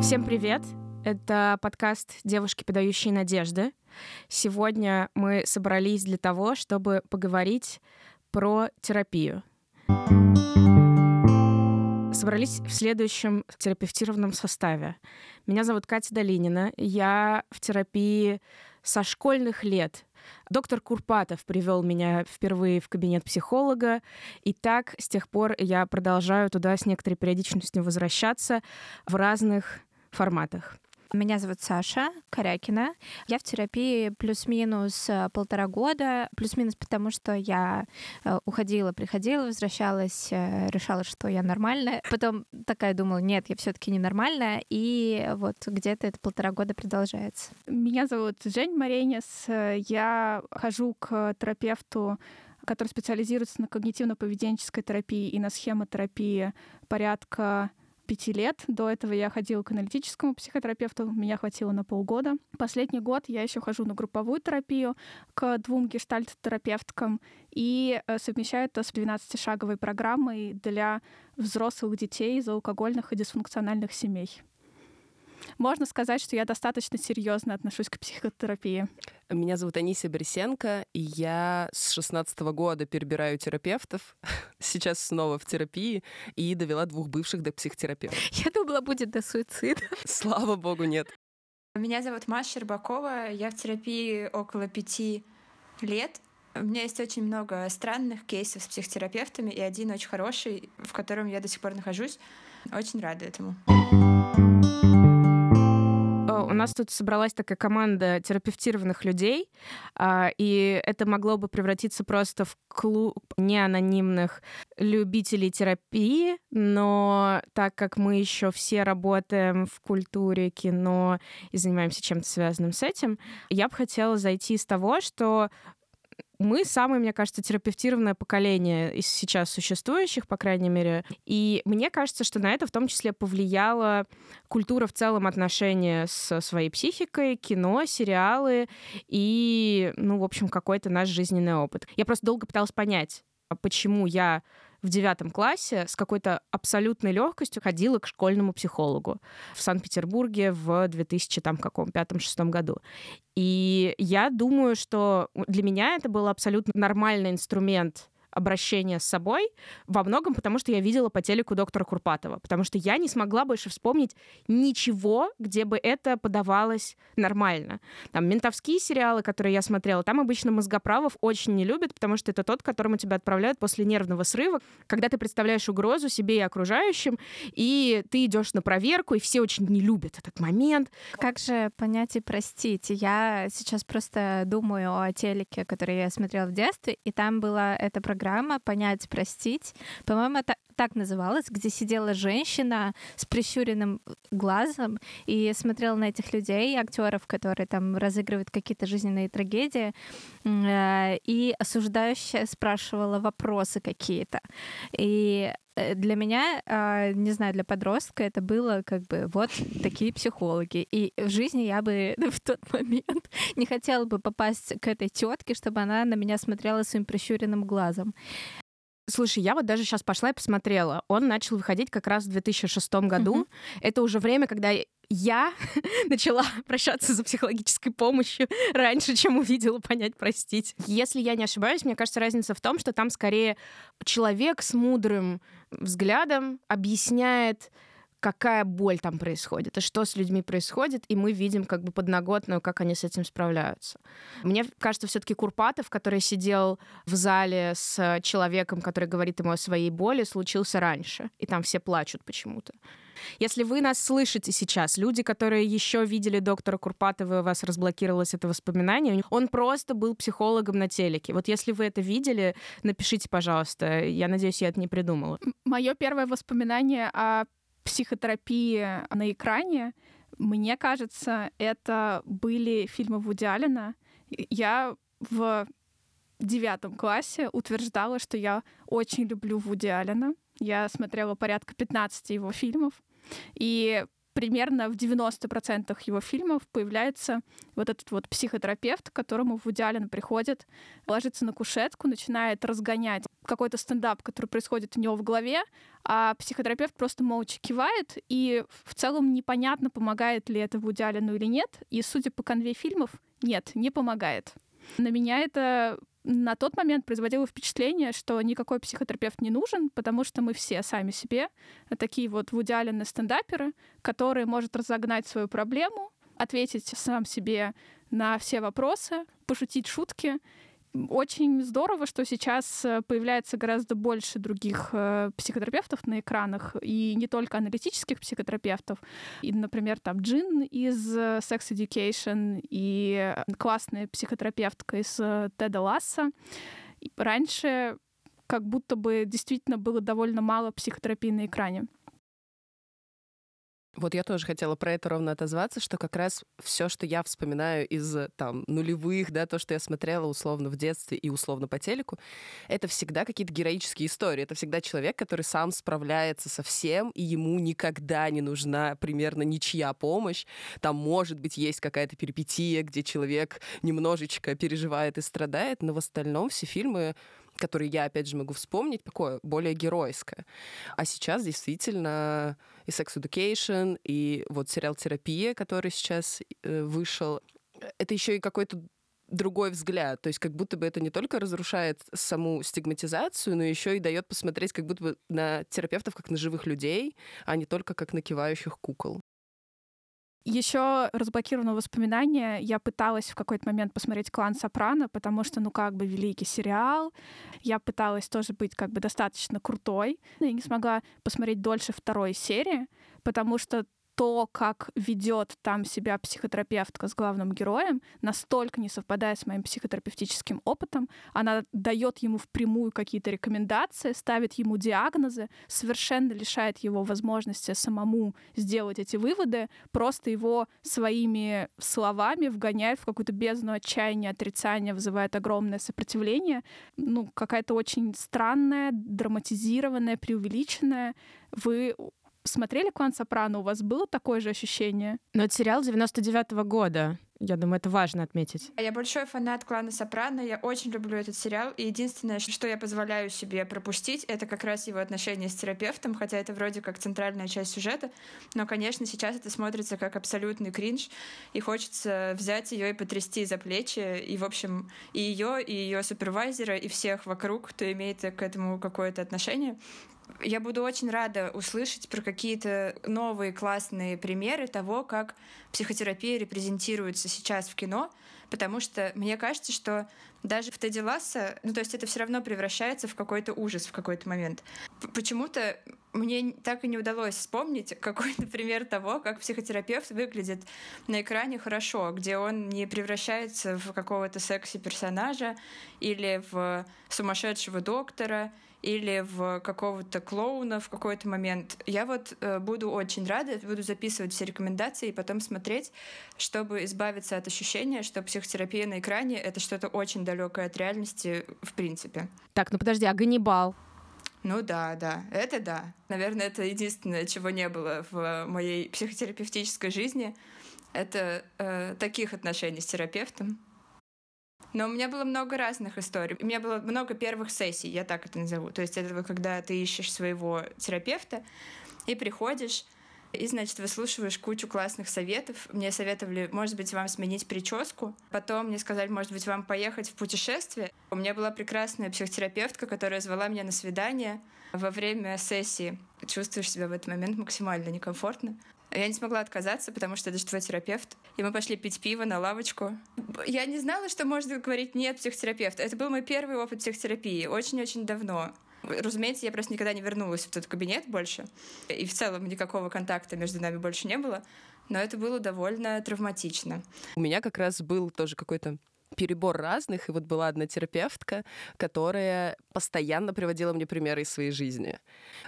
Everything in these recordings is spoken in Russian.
Всем привет! Это подкаст «Девушки, подающие надежды». Сегодня мы собрались для того, чтобы поговорить про терапию. Собрались в следующем терапевтированном составе. Меня зовут Катя Долинина. Я в терапии со школьных лет. Доктор Курпатов привел меня впервые в кабинет психолога, и так с тех пор я продолжаю туда с некоторой периодичностью возвращаться в разных форматах. Меня зовут Саша Корякина. Я в терапии плюс-минус э, полтора года. Плюс-минус потому, что я э, уходила, приходила, возвращалась, э, решала, что я нормальная. Потом такая думала, нет, я все таки ненормальная. И вот где-то это полтора года продолжается. Меня зовут Жень Маренис. Я хожу к терапевту который специализируется на когнитивно-поведенческой терапии и на схемотерапии порядка пяти лет. До этого я ходила к аналитическому психотерапевту, меня хватило на полгода. Последний год я еще хожу на групповую терапию к двум гештальт-терапевткам и э, совмещаю это с 12-шаговой программой для взрослых детей из алкогольных и дисфункциональных семей. Можно сказать, что я достаточно серьезно отношусь к психотерапии. Меня зовут Анисия Борисенко, и я с 16 года перебираю терапевтов. Сейчас снова в терапии и довела двух бывших до психотерапевта. Я думала, будет до суицида. Слава богу, нет. Меня зовут Маша Щербакова, я в терапии около пяти лет. У меня есть очень много странных кейсов с психотерапевтами, и один очень хороший, в котором я до сих пор нахожусь. Очень рада этому у нас тут собралась такая команда терапевтированных людей, а, и это могло бы превратиться просто в клуб неанонимных любителей терапии, но так как мы еще все работаем в культуре, кино и занимаемся чем-то связанным с этим, я бы хотела зайти с того, что мы самое, мне кажется, терапевтированное поколение из сейчас существующих, по крайней мере. И мне кажется, что на это в том числе повлияла культура в целом отношения со своей психикой, кино, сериалы и, ну, в общем, какой-то наш жизненный опыт. Я просто долго пыталась понять, почему я в девятом классе с какой-то абсолютной легкостью ходила к школьному психологу в Санкт-Петербурге в 2000 там каком пятом-шестом году. И я думаю, что для меня это был абсолютно нормальный инструмент обращение с собой во многом потому, что я видела по телеку доктора Курпатова, потому что я не смогла больше вспомнить ничего, где бы это подавалось нормально. Там ментовские сериалы, которые я смотрела, там обычно мозгоправов очень не любят, потому что это тот, которому тебя отправляют после нервного срыва, когда ты представляешь угрозу себе и окружающим, и ты идешь на проверку, и все очень не любят этот момент. Как же понять и простить? Я сейчас просто думаю о телеке, который я смотрела в детстве, и там была эта программа программа «Понять, простить». По-моему, это так называлась, где сидела женщина с прищуренным глазом и смотрела на этих людей, актеров, которые там разыгрывают какие-то жизненные трагедии, э, и осуждающая спрашивала вопросы какие-то. И э, для меня, а, не знаю, для подростка это было как бы вот такие психологи. И в жизни я бы в тот момент не хотела бы попасть к этой тетке, чтобы она на меня смотрела своим прищуренным глазом. Слушай, я вот даже сейчас пошла и посмотрела. Он начал выходить как раз в 2006 году. Uh-huh. Это уже время, когда я начала прощаться за психологической помощью раньше, чем увидела понять простить. Если я не ошибаюсь, мне кажется, разница в том, что там скорее человек с мудрым взглядом объясняет какая боль там происходит, и что с людьми происходит, и мы видим как бы подноготную, как они с этим справляются. Мне кажется, все таки Курпатов, который сидел в зале с человеком, который говорит ему о своей боли, случился раньше, и там все плачут почему-то. Если вы нас слышите сейчас, люди, которые еще видели доктора Курпатова, у вас разблокировалось это воспоминание, он просто был психологом на телеке. Вот если вы это видели, напишите, пожалуйста. Я надеюсь, я это не придумала. Мое первое воспоминание о психотерапии на экране, мне кажется, это были фильмы Вуди Аллена. Я в девятом классе утверждала, что я очень люблю Вуди Аллена. Я смотрела порядка 15 его фильмов. И примерно в 90% его фильмов появляется вот этот вот психотерапевт, к которому Вуди Аллен приходит, ложится на кушетку, начинает разгонять какой-то стендап, который происходит у него в голове, а психотерапевт просто молча кивает, и в целом непонятно, помогает ли это Вуди Аллену или нет, и судя по конве фильмов, нет, не помогает. На меня это на тот момент производило впечатление, что никакой психотерапевт не нужен, потому что мы все сами себе такие вот в идеале стендаперы, которые может разогнать свою проблему, ответить сам себе на все вопросы, пошутить шутки очень здорово, что сейчас э, появляется гораздо больше других э, психотерапевтов на экранах, и не только аналитических психотерапевтов. И, например, там Джин из э, Sex Education и классная психотерапевтка из Теда Ласса. Раньше как будто бы действительно было довольно мало психотерапии на экране. Вот я тоже хотела про это ровно отозваться, что как раз все, что я вспоминаю из там нулевых, да, то, что я смотрела условно в детстве и условно по телеку, это всегда какие-то героические истории. Это всегда человек, который сам справляется со всем, и ему никогда не нужна примерно ничья помощь. Там, может быть, есть какая-то перипетия, где человек немножечко переживает и страдает, но в остальном все фильмы которые я, опять же, могу вспомнить, такое более геройское. А сейчас действительно и Sex Education, и вот сериал «Терапия», который сейчас э, вышел, это еще и какой-то другой взгляд. То есть как будто бы это не только разрушает саму стигматизацию, но еще и дает посмотреть как будто бы на терапевтов как на живых людей, а не только как на кивающих кукол. Еще разблокированного воспоминания я пыталась в какой-то момент посмотреть «Клан Сопрано», потому что, ну, как бы великий сериал. Я пыталась тоже быть как бы достаточно крутой. Я не смогла посмотреть дольше второй серии, потому что то, как ведет там себя психотерапевтка с главным героем, настолько не совпадает с моим психотерапевтическим опытом. Она дает ему впрямую какие-то рекомендации, ставит ему диагнозы, совершенно лишает его возможности самому сделать эти выводы, просто его своими словами вгоняет в какую-то бездну отчаяния, отрицания, вызывает огромное сопротивление. Ну, какая-то очень странная, драматизированная, преувеличенная. Вы смотрели «Клан Сопрано», у вас было такое же ощущение? Но это сериал 99-го года. Я думаю, это важно отметить. Я большой фанат клана Сопрано, я очень люблю этот сериал, и единственное, что я позволяю себе пропустить, это как раз его отношения с терапевтом, хотя это вроде как центральная часть сюжета, но, конечно, сейчас это смотрится как абсолютный кринж, и хочется взять ее и потрясти за плечи, и, в общем, и ее, и ее супервайзера, и всех вокруг, кто имеет к этому какое-то отношение. Я буду очень рада услышать про какие-то новые классные примеры того, как психотерапия репрезентируется сейчас в кино, потому что мне кажется, что даже в Тедди Ласса, ну то есть это все равно превращается в какой-то ужас в какой-то момент. Почему-то мне так и не удалось вспомнить какой-то пример того, как психотерапевт выглядит на экране хорошо, где он не превращается в какого-то секси-персонажа или в сумасшедшего доктора, или в какого-то клоуна в какой-то момент. Я вот э, буду очень рада, буду записывать все рекомендации и потом смотреть, чтобы избавиться от ощущения, что психотерапия на экране — это что-то очень далекое от реальности в принципе. Так, ну подожди, а Ганнибал? Ну да, да, это да. Наверное, это единственное, чего не было в моей психотерапевтической жизни. Это э, таких отношений с терапевтом. Но у меня было много разных историй. У меня было много первых сессий, я так это назову. То есть это когда ты ищешь своего терапевта и приходишь, и, значит, выслушиваешь кучу классных советов. Мне советовали, может быть, вам сменить прическу. Потом мне сказали, может быть, вам поехать в путешествие. У меня была прекрасная психотерапевтка, которая звала меня на свидание во время сессии. Чувствуешь себя в этот момент максимально некомфортно. Я не смогла отказаться, потому что это же твой терапевт. И мы пошли пить пиво на лавочку. Я не знала, что можно говорить «нет» психотерапевта. Это был мой первый опыт психотерапии. Очень-очень давно. Разумеется, я просто никогда не вернулась в тот кабинет больше. И в целом никакого контакта между нами больше не было. Но это было довольно травматично. У меня как раз был тоже какой-то перебор разных, и вот была одна терапевтка, которая постоянно приводила мне примеры из своей жизни.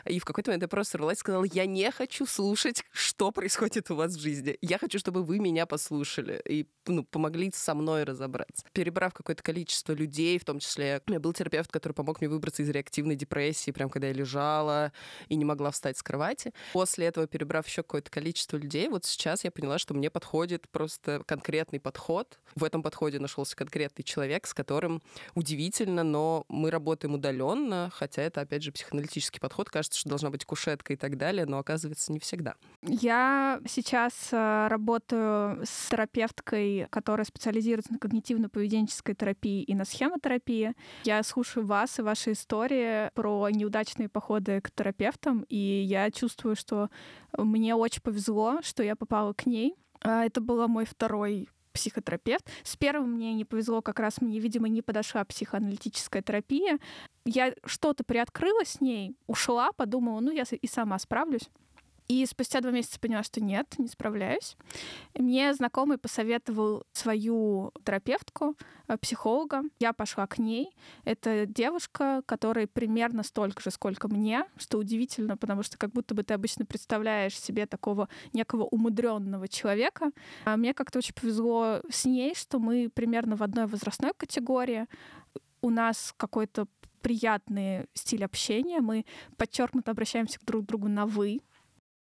И в какой-то момент я просто рвалась и сказала, я не хочу слушать, что происходит у вас в жизни. Я хочу, чтобы вы меня послушали и ну, помогли со мной разобраться. Перебрав какое-то количество людей, в том числе у меня был терапевт, который помог мне выбраться из реактивной депрессии, прям когда я лежала и не могла встать с кровати. После этого, перебрав еще какое-то количество людей, вот сейчас я поняла, что мне подходит просто конкретный подход. В этом подходе нашелся конкретный человек, с которым удивительно, но мы работаем удаленно, хотя это, опять же, психоаналитический подход. Кажется, что должна быть кушетка и так далее, но оказывается не всегда. Я сейчас э, работаю с терапевткой, которая специализируется на когнитивно-поведенческой терапии и на схемотерапии. Я слушаю вас и ваши истории про неудачные походы к терапевтам, и я чувствую, что мне очень повезло, что я попала к ней. А, это был мой второй психотерапевт. С первым мне не повезло, как раз мне, видимо, не подошла психоаналитическая терапия. Я что-то приоткрыла с ней, ушла, подумала, ну, я и сама справлюсь. И спустя два месяца поняла, что нет, не справляюсь. Мне знакомый посоветовал свою терапевтку, э, психолога. Я пошла к ней. Это девушка, которая примерно столько же, сколько мне, что удивительно, потому что как будто бы ты обычно представляешь себе такого некого умудренного человека. А мне как-то очень повезло с ней, что мы примерно в одной возрастной категории. У нас какой-то приятный стиль общения. Мы подчеркнуто обращаемся друг к другу на «вы»,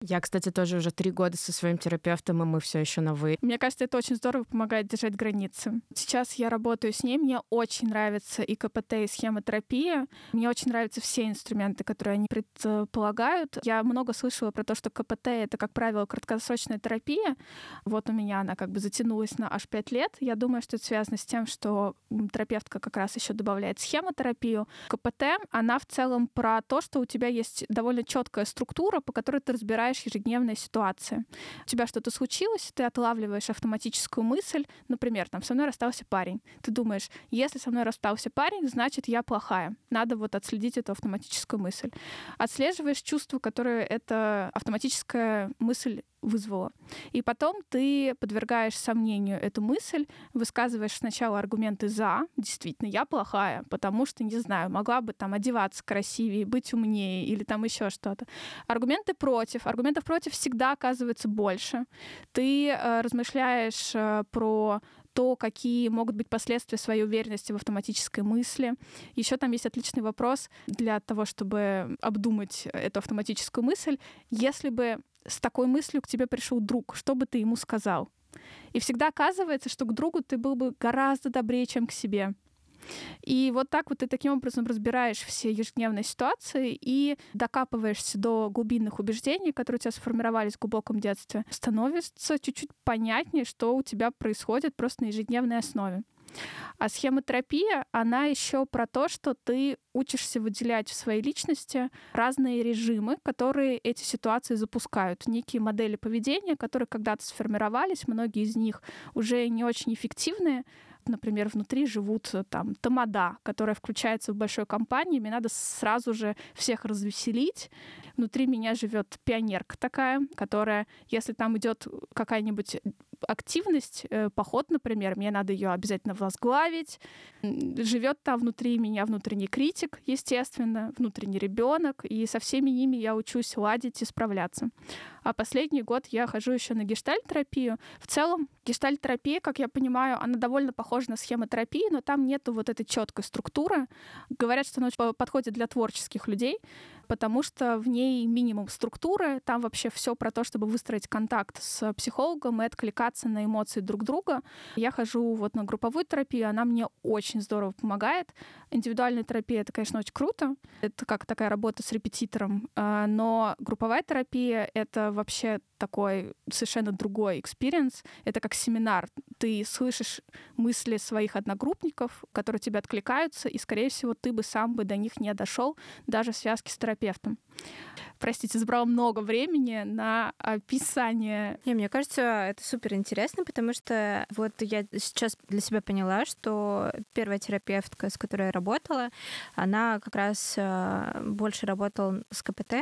я, кстати, тоже уже три года со своим терапевтом, и мы все еще на вы. Мне кажется, это очень здорово помогает держать границы. Сейчас я работаю с ней, мне очень нравится и КПТ, и схемотерапия. Мне очень нравятся все инструменты, которые они предполагают. Я много слышала про то, что КПТ — это, как правило, краткосрочная терапия. Вот у меня она как бы затянулась на аж пять лет. Я думаю, что это связано с тем, что терапевтка как раз еще добавляет схемотерапию. КПТ, она в целом про то, что у тебя есть довольно четкая структура, по которой ты разбираешь переживаешь ежедневные ситуации. У тебя что-то случилось, ты отлавливаешь автоматическую мысль, например, там, со мной расстался парень. Ты думаешь, если со мной расстался парень, значит, я плохая. Надо вот отследить эту автоматическую мысль. Отслеживаешь чувство, которое эта автоматическая мысль вызвало. И потом ты подвергаешь сомнению эту мысль, высказываешь сначала аргументы «за», действительно, я плохая, потому что, не знаю, могла бы там одеваться красивее, быть умнее или там еще что-то. Аргументы против. Аргументов против всегда оказывается больше. Ты э, размышляешь э, про то, какие могут быть последствия своей уверенности в автоматической мысли. Еще там есть отличный вопрос для того, чтобы обдумать эту автоматическую мысль. Если бы с такой мыслью к тебе пришел друг, что бы ты ему сказал? И всегда оказывается, что к другу ты был бы гораздо добрее, чем к себе. И вот так вот ты таким образом разбираешь все ежедневные ситуации и докапываешься до глубинных убеждений, которые у тебя сформировались в глубоком детстве. Становится чуть-чуть понятнее, что у тебя происходит просто на ежедневной основе. А схемотерапия, она еще про то, что ты учишься выделять в своей личности разные режимы, которые эти ситуации запускают, некие модели поведения, которые когда-то сформировались, многие из них уже не очень эффективные, например, внутри живут э, там тамада, которая включается в большой компании, мне надо сразу же всех развеселить. Внутри меня живет пионерка такая, которая, если там идет какая-нибудь активность, э, поход, например, мне надо ее обязательно возглавить. Живет там внутри меня внутренний критик, естественно, внутренний ребенок, и со всеми ними я учусь ладить и справляться. А последний год я хожу еще на гештальтерапию. В целом, гештальтерапия, как я понимаю, она довольно похожа на схемотерапию, но там нету вот этой четкой структуры. Говорят, что она подходит для творческих людей, потому что в ней минимум структуры, там вообще все про то, чтобы выстроить контакт с психологом и откликаться на эмоции друг друга. Я хожу вот на групповую терапию, она мне очень здорово помогает. Индивидуальная терапия — это, конечно, очень круто. Это как такая работа с репетитором. А, но групповая терапия — это вообще такой совершенно другой experience. Это как семинар. Ты слышишь мысли своих одногруппников, которые тебе откликаются, и, скорее всего, ты бы сам бы до них не дошел даже в связке с терапевтом. Простите, забрала много времени на описание. Не, мне кажется, это супер интересно, потому что вот я сейчас для себя поняла, что первая терапевтка, с которой я работала, она как раз э, больше работала с КПТ,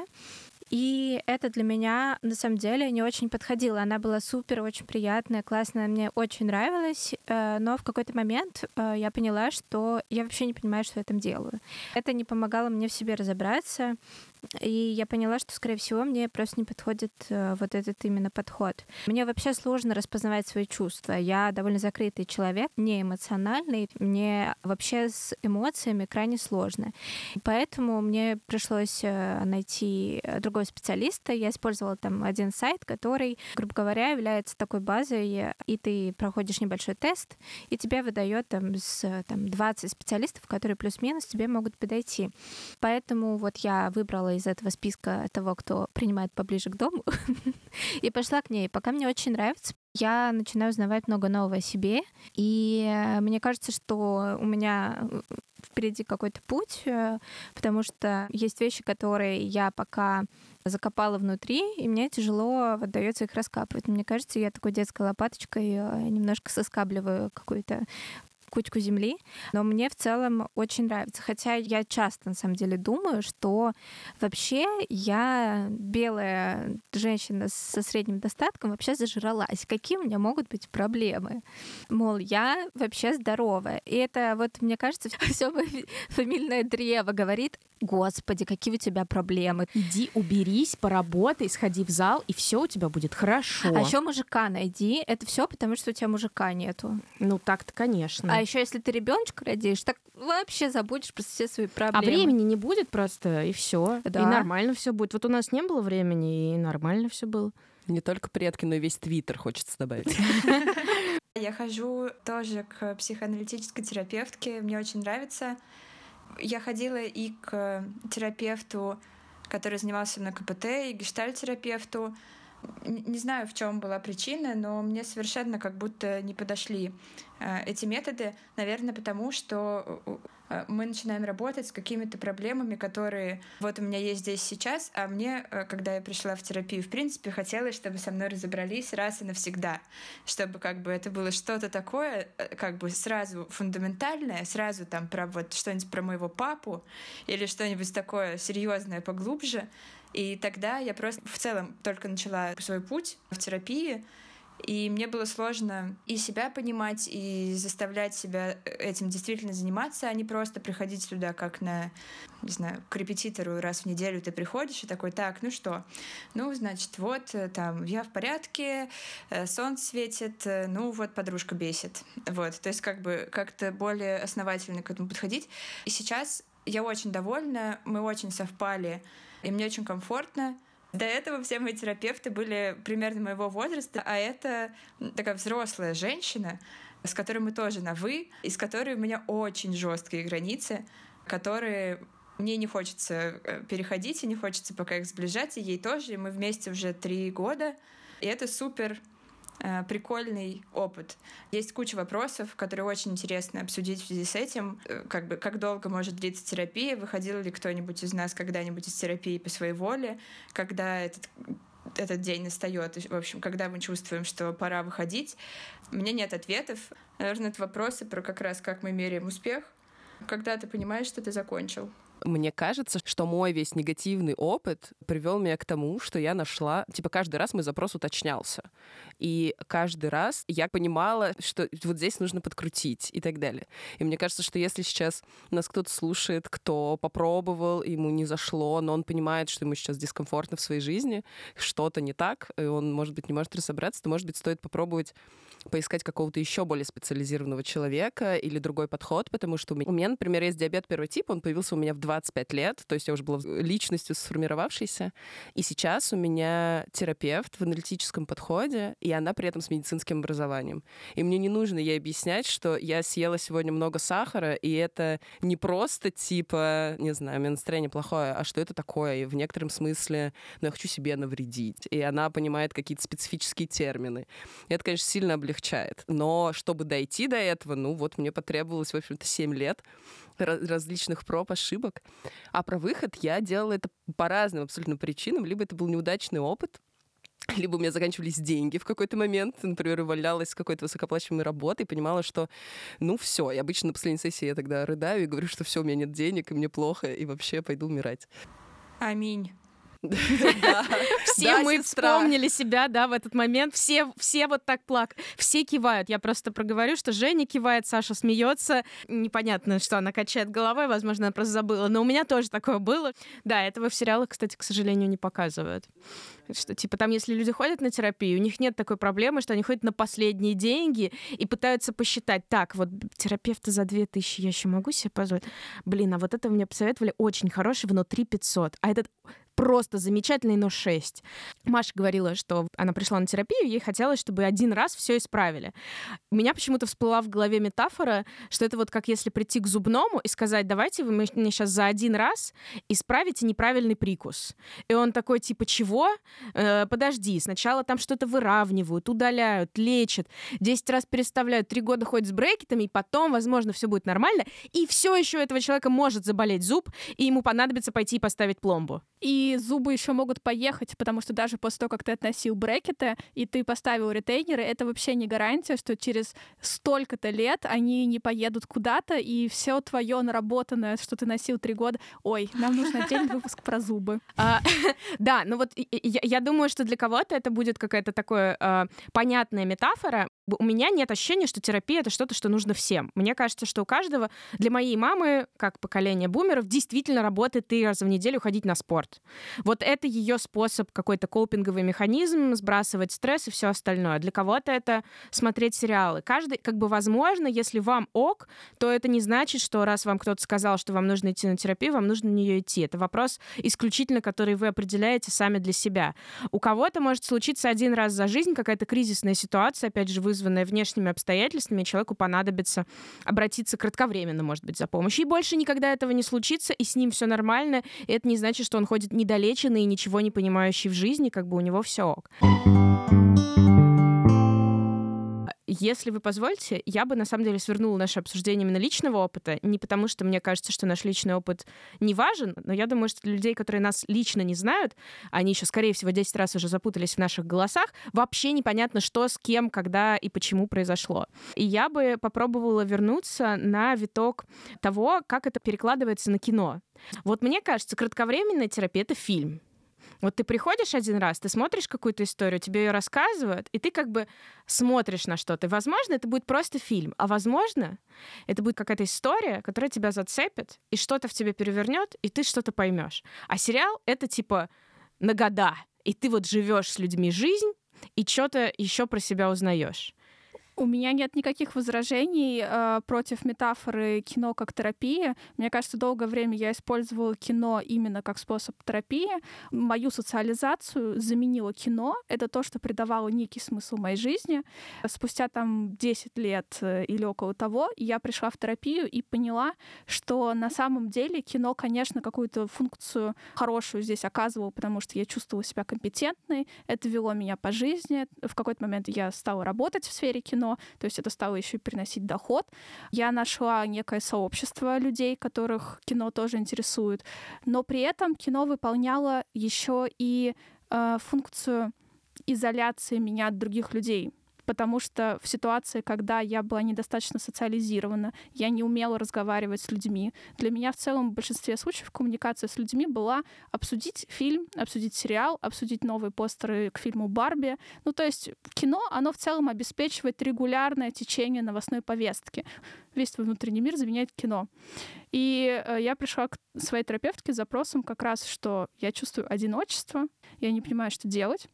И это для меня на самом деле не очень подходило. Она была супер, очень приятная, классная, мне очень нравилась, э, но в какой-то момент э, я поняла, что я вообще не понимаю, что я там делаю. Это не помогало мне в себе разобраться, и я поняла, что, скорее всего, мне просто не подходит э, вот этот именно подход. Мне вообще сложно распознавать свои чувства. Я довольно закрытый человек, не эмоциональный. Мне вообще с эмоциями крайне сложно. Поэтому мне пришлось э, найти другого специалиста. Я использовала там один сайт, который, грубо говоря, является такой базой, и ты проходишь небольшой тест, и тебе выдает там, с, там 20 специалистов, которые плюс-минус тебе могут подойти. Поэтому вот я выбрала из этого списка того, кто принимает поближе к дому, и пошла к ней. Пока мне очень нравится, я начинаю узнавать много нового о себе, и э, мне кажется, что у меня э, впереди какой-то путь, э, потому что есть вещи, которые я пока закопала внутри, и мне тяжело отдается их раскапывать. Мне кажется, я такой детской лопаточкой немножко соскабливаю какую-то кучку земли, но мне в целом очень нравится. Хотя я часто, на самом деле, думаю, что вообще я белая женщина со средним достатком вообще зажралась. Какие у меня могут быть проблемы? Мол, я вообще здоровая. И это вот, мне кажется, все фамильное древо говорит, Господи, какие у тебя проблемы. Иди уберись, поработай, сходи в зал, и все у тебя будет хорошо. А еще мужика найди. Это все потому, что у тебя мужика нету. Ну так-то, конечно. А еще если ты ребеночка родишь, так вообще забудешь про все свои проблемы. А времени не будет просто, и все. Да. И нормально все будет. Вот у нас не было времени, и нормально все было. Не только предки, но и весь твиттер хочется добавить. Я хожу тоже к психоаналитической терапевтке. Мне очень нравится я ходила и к терапевту, который занимался на КПТ, и гештальтерапевту. Не знаю, в чем была причина, но мне совершенно как будто не подошли э, эти методы. Наверное, потому что Э, мы начинаем работать с какими-то проблемами, которые вот у меня есть здесь сейчас, а мне, э, когда я пришла в терапию, в принципе, хотелось, чтобы со мной разобрались раз и навсегда, чтобы как бы это было что-то такое, э, как бы сразу фундаментальное, сразу там про вот что-нибудь про моего папу или что-нибудь такое серьезное поглубже, и тогда я просто в целом только начала свой путь в терапии, и мне было сложно и себя понимать, и заставлять себя этим действительно заниматься, а не просто приходить сюда как на, не знаю, к репетитору раз в неделю ты приходишь и такой, так, ну что? Ну, значит, вот э, там я в порядке, э, солнце светит, э, ну вот подружка бесит. Вот, то есть как бы как-то более основательно к этому подходить. И сейчас я очень довольна, мы очень совпали, и мне очень комфортно. До этого все мои терапевты были примерно моего возраста, а это такая взрослая женщина, с которой мы тоже на «вы», и с которой у меня очень жесткие границы, которые мне не хочется э, переходить, и не хочется пока их сближать, и ей тоже, и мы вместе уже три года, и это супер прикольный опыт. Есть куча вопросов, которые очень интересно обсудить в связи с этим. Э, как бы как долго может длиться терапия? Выходил ли кто-нибудь из нас когда-нибудь из терапии по своей воле? Когда этот этот день настает, в общем, когда мы чувствуем, что пора выходить. У меня нет ответов. Наверное, это вопросы про как раз как мы меряем успех. Когда ты понимаешь, что ты закончил. Мне кажется, что мой весь негативный опыт привел меня к тому, что я нашла, типа каждый раз мой запрос уточнялся. И каждый раз я понимала, что вот здесь нужно подкрутить и так далее. И мне кажется, что если сейчас нас кто-то слушает, кто попробовал, ему не зашло, но он понимает, что ему сейчас дискомфортно в своей жизни, что-то не так, и он, может быть, не может разобраться, то, может быть, стоит попробовать поискать какого-то еще более специализированного человека или другой подход, потому что у меня, например, есть диабет первого типа, он появился у меня в 25 лет, то есть я уже была личностью сформировавшейся, и сейчас у меня терапевт в аналитическом подходе, и она при этом с медицинским образованием. И мне не нужно ей объяснять, что я съела сегодня много сахара, и это не просто типа, не знаю, у меня настроение плохое, а что это такое, и в некотором смысле, ну, я хочу себе навредить. И она понимает какие-то специфические термины. И это, конечно, сильно облегчает. Но чтобы дойти до этого, ну вот мне потребовалось, в общем-то, 7 лет различных проб, ошибок. А про выход я делала это по разным абсолютно причинам. Либо это был неудачный опыт, либо у меня заканчивались деньги в какой-то момент, например, увольнялась с какой-то высокооплачиваемой работы и понимала, что, ну, все. И обычно на последней сессии я тогда рыдаю и говорю, что все, у меня нет денег, и мне плохо, и вообще пойду умирать. Аминь. Все мы вспомнили себя, да, в этот момент. Все, все вот так плак, все кивают. Я просто проговорю, что Женя кивает, Саша смеется. Непонятно, что она качает головой, возможно, она просто забыла. Но у меня тоже такое было. Да, этого в сериалах, кстати, к сожалению, не показывают. Что, типа, там, если люди ходят на терапию, у них нет такой проблемы, что они ходят на последние деньги и пытаются посчитать, так, вот терапевта за 2000 я еще могу себе позволить? Блин, а вот это мне посоветовали очень хороший внутри 500, а этот просто замечательный, но 6. Маша говорила, что она пришла на терапию, ей хотелось, чтобы один раз все исправили. У меня почему-то всплыла в голове метафора, что это вот как если прийти к зубному и сказать, давайте вы мне сейчас за один раз исправите неправильный прикус. И он такой, типа, чего? Э, подожди, сначала там что-то выравнивают, удаляют, лечат, 10 раз переставляют, 3 года ходят с брекетами, и потом, возможно, все будет нормально, и все еще этого человека может заболеть зуб, и ему понадобится пойти и поставить пломбу. И зубы еще могут поехать, потому что даже после того, как ты относил брекеты и ты поставил ретейнеры, это вообще не гарантия, что через столько-то лет они не поедут куда-то, и все твое наработанное, что ты носил три года. Ой, нам нужен отдельный выпуск про зубы. А, да, ну вот я думаю, что для кого-то это будет какая-то такая понятная метафора. У меня нет ощущения, что терапия — это что-то, что нужно всем. Мне кажется, что у каждого, для моей мамы, как поколение бумеров, действительно работает три раза в неделю ходить на спорт. Вот это ее способ, какой-то копинговый механизм, сбрасывать стресс и все остальное. Для кого-то это смотреть сериалы. Каждый, как бы, возможно, если вам ок, то это не значит, что раз вам кто-то сказал, что вам нужно идти на терапию, вам нужно на нее идти. Это вопрос исключительно, который вы определяете сами для себя. У кого-то может случиться один раз за жизнь какая-то кризисная ситуация, опять же, вызванная внешними обстоятельствами, человеку понадобится обратиться кратковременно, может быть, за помощью. И больше никогда этого не случится, и с ним все нормально. И это не значит, что он ходит не недолеченный и ничего не понимающий в жизни, как бы у него все ок. Если вы позволите, я бы на самом деле свернула наше обсуждение именно личного опыта, не потому что мне кажется, что наш личный опыт не важен, но я думаю, что для людей, которые нас лично не знают, они еще, скорее всего, 10 раз уже запутались в наших голосах, вообще непонятно, что с кем, когда и почему произошло. И я бы попробовала вернуться на виток того, как это перекладывается на кино. Вот мне кажется, кратковременная терапия — это фильм. Вот ты приходишь один раз, ты смотришь какую-то историю, тебе ее рассказывают, и ты как бы смотришь на что-то. Возможно, это будет просто фильм, а возможно, это будет какая-то история, которая тебя зацепит, и что-то в тебе перевернет, и ты что-то поймешь. А сериал — это типа на года, и ты вот живешь с людьми жизнь, и что-то еще про себя узнаешь. У меня нет никаких возражений э, против метафоры кино как терапии. Мне кажется, долгое время я использовала кино именно как способ терапии. Мою социализацию заменило кино. Это то, что придавало некий смысл моей жизни. Спустя там 10 лет э, или около того я пришла в терапию и поняла, что на самом деле кино, конечно, какую-то функцию хорошую здесь оказывало, потому что я чувствовала себя компетентной. Это вело меня по жизни. В какой-то момент я стала работать в сфере кино, кино, то есть это стало еще и приносить доход. Я нашла некое сообщество людей, которых кино тоже интересует, но при этом кино выполняло еще и э, функцию изоляции меня от других людей потому что в ситуации, когда я была недостаточно социализирована, я не умела разговаривать с людьми, для меня в целом в большинстве случаев коммуникация с людьми была обсудить фильм, обсудить сериал, обсудить новые постеры к фильму «Барби». Ну, то есть кино, оно в целом обеспечивает регулярное течение новостной повестки. Весь твой внутренний мир заменяет кино. И э, я пришла к своей терапевтке с запросом как раз, что я чувствую одиночество, я не понимаю, что делать.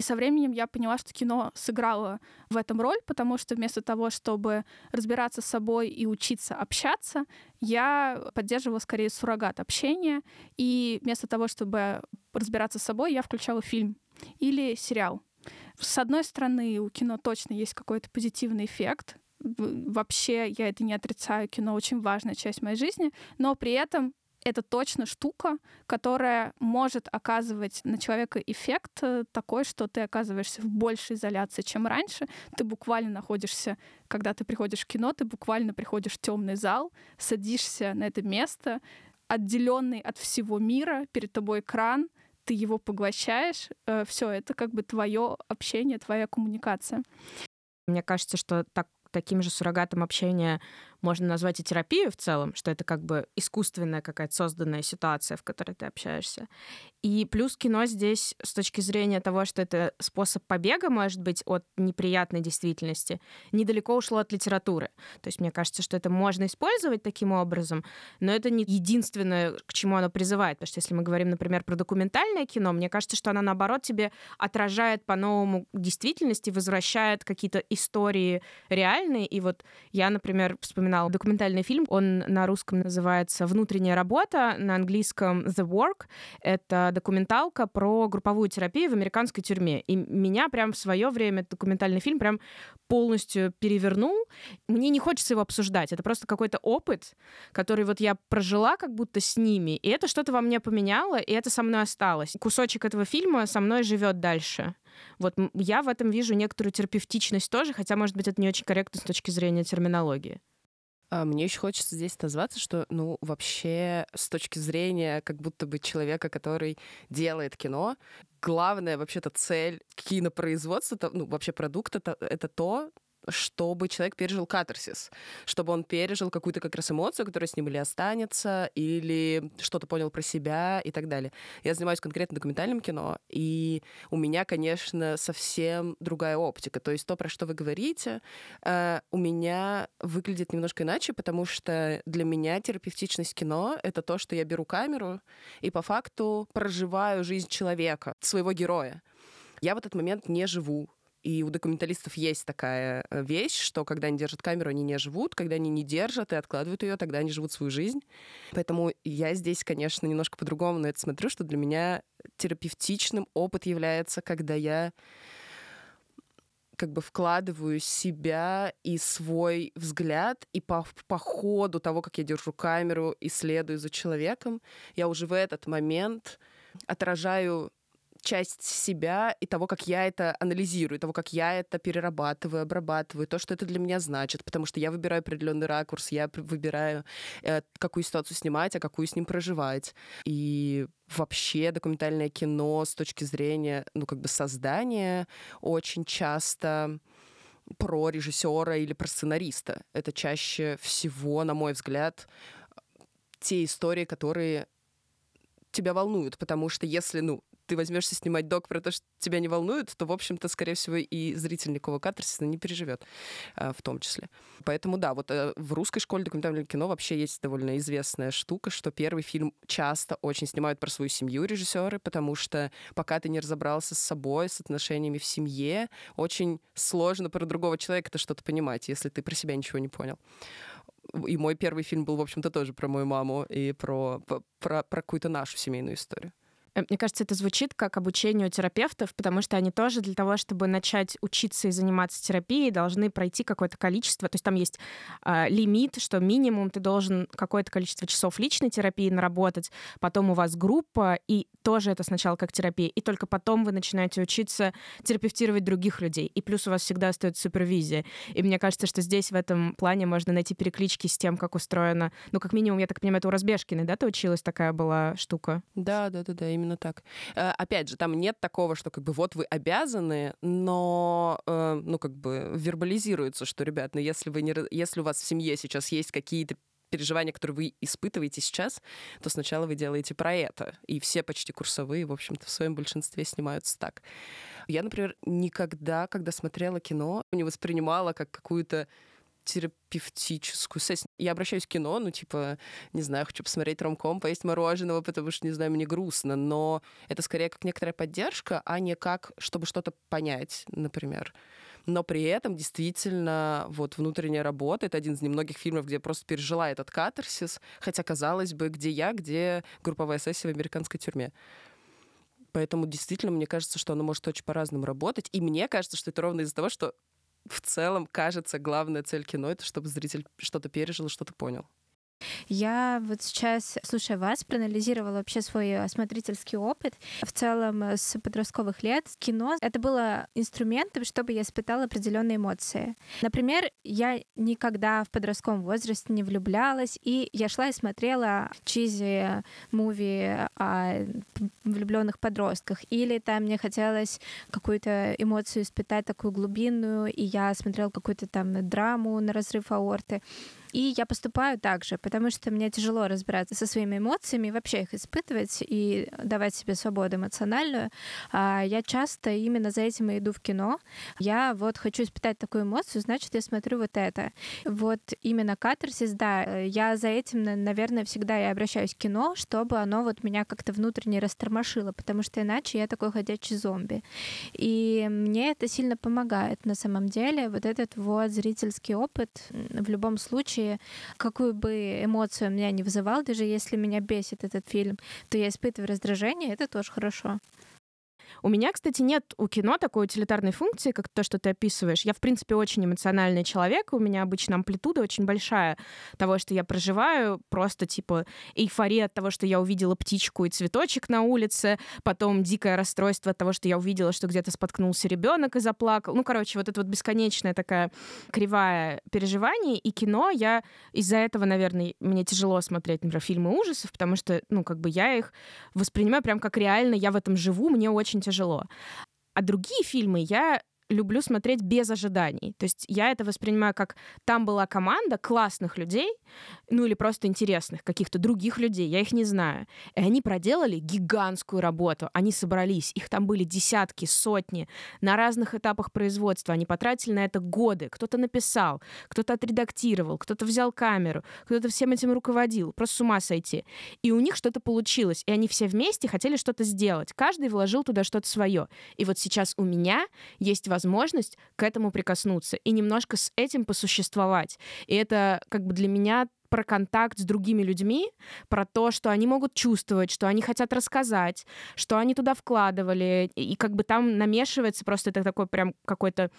И со временем я поняла, что кино сыграло в этом роль, потому что вместо того, чтобы разбираться с собой и учиться общаться, я поддерживала скорее суррогат общения. И вместо того, чтобы разбираться с собой, я включала фильм или сериал. С одной стороны, у кино точно есть какой-то позитивный эффект. Вообще, я это не отрицаю, кино очень важная часть моей жизни, но при этом это точно штука, которая может оказывать на человека эффект э, такой, что ты оказываешься в большей изоляции, чем раньше. Ты буквально находишься, когда ты приходишь в кино, ты буквально приходишь в темный зал, садишься на это место, отделенный от всего мира, перед тобой экран, ты его поглощаешь, э, все это как бы твое общение, твоя коммуникация. Мне кажется, что так таким же суррогатом общения можно назвать и терапию в целом, что это как бы искусственная какая-то созданная ситуация, в которой ты общаешься. И плюс кино здесь с точки зрения того, что это способ побега, может быть, от неприятной действительности, недалеко ушло от литературы. То есть мне кажется, что это можно использовать таким образом, но это не единственное, к чему оно призывает. Потому что если мы говорим, например, про документальное кино, мне кажется, что оно, наоборот, тебе отражает по-новому действительность и возвращает какие-то истории реальные. И вот я, например, вспоминала документальный фильм, он на русском называется «Внутренняя работа», на английском «The Work». Это документалка про групповую терапию в американской тюрьме. И меня прям в свое время документальный фильм прям полностью перевернул. Мне не хочется его обсуждать. Это просто какой-то опыт, который вот я прожила как будто с ними. И это что-то во мне поменяло, и это со мной осталось. Кусочек этого фильма со мной живет дальше. Вот я в этом вижу некоторую терапевтичность тоже, хотя, может быть, это не очень корректно с точки зрения терминологии. А мне еще хочется здесь отозваться, что, ну, вообще, с точки зрения как будто бы человека, который делает кино, главная вообще-то цель кинопроизводства, ну, вообще продукта, это то, чтобы человек пережил катарсис, чтобы он пережил какую-то как раз эмоцию, которая с ним или останется, или что-то понял про себя и так далее. Я занимаюсь конкретно документальным кино, и у меня, конечно, совсем другая оптика. То есть то, про что вы говорите, э, у меня выглядит немножко иначе, потому что для меня терапевтичность кино — это то, что я беру камеру и по факту проживаю жизнь человека, своего героя. Я в этот момент не живу и у документалистов есть такая э, вещь, что когда они держат камеру, они не живут, когда они не держат и откладывают ее, тогда они живут свою жизнь. Поэтому я здесь, конечно, немножко по-другому на это смотрю, что для меня терапевтичным опыт является, когда я как бы вкладываю себя и свой взгляд, и по, по ходу того, как я держу камеру и следую за человеком, я уже в этот момент отражаю часть себя и того, как я это анализирую, того, как я это перерабатываю, обрабатываю, то, что это для меня значит, потому что я выбираю определенный ракурс, я выбираю, э, какую ситуацию снимать, а какую с ним проживать. И вообще документальное кино с точки зрения, ну, как бы создания очень часто про режиссера или про сценариста. Это чаще всего, на мой взгляд, те истории, которые тебя волнуют, потому что если, ну, ты возьмешься снимать док про то, что тебя не волнует, то, в общем-то, скорее всего, и зритель никакого катарсиса не переживет э, в том числе. Поэтому, да, вот э, в русской школе документального кино вообще есть довольно известная штука, что первый фильм часто очень снимают про свою семью режиссеры, потому что пока ты не разобрался с собой, с отношениями в семье, очень сложно про другого человека это что-то понимать, если ты про себя ничего не понял и мой первый фильм был, в общем-то, тоже про мою маму и про, про, про какую-то нашу семейную историю. Э, мне кажется, это звучит как обучение у терапевтов, потому что они тоже для того, чтобы начать учиться и заниматься терапией, должны пройти какое-то количество. То есть там есть э, лимит, что минимум ты должен какое-то количество часов личной терапии наработать, потом у вас группа, и тоже это сначала как терапия, и только потом вы начинаете учиться терапевтировать других людей. И плюс у вас всегда остается супервизия. И мне кажется, что здесь в этом плане можно найти переклички с тем, как устроено. Ну, как минимум, я так понимаю, это у Разбежкиной, да, ты училась, такая была штука? Да, да, да, да, именно так. Э, опять же, там нет такого, что как бы вот вы обязаны, но э, ну как бы вербализируется, что, ребят, ну если вы не, если у вас в семье сейчас есть какие-то переживания, которые вы испытываете сейчас, то сначала вы делаете про это. И все почти курсовые, в общем-то, в своем большинстве снимаются так. Я, например, никогда, когда смотрела кино, не воспринимала как какую-то терапевтическую сессию. Я обращаюсь в кино, ну, типа, не знаю, хочу посмотреть ромком, поесть мороженого, потому что, не знаю, мне грустно, но это скорее как некоторая поддержка, а не как, чтобы что-то понять, например. Но при этом действительно вот внутренняя работа — это один из немногих фильмов, где я просто пережила этот катарсис, хотя, казалось бы, где я, где групповая сессия в американской тюрьме. Поэтому действительно, мне кажется, что оно может очень по-разному работать. И мне кажется, что это ровно из-за того, что в целом, кажется, главная цель кино — это чтобы зритель что-то пережил что-то понял. Я вот сейчас, слушая вас, проанализировала вообще свой осмотрительский опыт. В целом, э, с подростковых лет кино — это было инструментом, чтобы я испытала определенные эмоции. Например, я никогда в подростковом возрасте не влюблялась, и я шла и смотрела чизи муви о влюбленных подростках. Или там мне хотелось какую-то эмоцию испытать, такую глубинную, и я смотрела какую-то там драму на разрыв аорты. И я поступаю так же, потому что мне тяжело разбираться со своими эмоциями, вообще их испытывать и давать себе свободу эмоциональную. А я часто именно за этим и иду в кино. Я вот хочу испытать такую эмоцию, значит, я смотрю вот это. Вот именно катарсис, да, я за этим, наверное, всегда и обращаюсь к кино, чтобы оно вот меня как-то внутренне растормошило, потому что иначе я такой ходячий зомби. И мне это сильно помогает на самом деле. Вот этот вот зрительский опыт в любом случае, какую бы эмоцию меня не вызывал, даже если меня бесит этот фильм, то я испытываю раздражение, это тоже хорошо. У меня, кстати, нет у кино такой утилитарной функции, как то, что ты описываешь. Я, в принципе, очень эмоциональный человек. У меня обычно амплитуда очень большая того, что я проживаю. Просто, типа, эйфория от того, что я увидела птичку и цветочек на улице. Потом дикое расстройство от того, что я увидела, что где-то споткнулся ребенок и заплакал. Ну, короче, вот это вот бесконечная такая кривая переживаний. И кино я из-за этого, наверное, мне тяжело смотреть, например, фильмы ужасов, потому что, ну, как бы я их воспринимаю прям как реально, я в этом живу, мне очень тяжело. А другие фильмы я люблю смотреть без ожиданий. То есть я это воспринимаю как там была команда классных людей, ну или просто интересных, каких-то других людей, я их не знаю. И они проделали гигантскую работу. Они собрались, их там были десятки, сотни, на разных этапах производства. Они потратили на это годы. Кто-то написал, кто-то отредактировал, кто-то взял камеру, кто-то всем этим руководил. Просто с ума сойти. И у них что-то получилось. И они все вместе хотели что-то сделать. Каждый вложил туда что-то свое. И вот сейчас у меня есть возможность возможность к этому прикоснуться и немножко с этим посуществовать. И это как бы для меня про контакт с другими людьми, про то, что они могут чувствовать, что они хотят рассказать, что они туда вкладывали, и как бы там намешивается просто это такой прям какой-то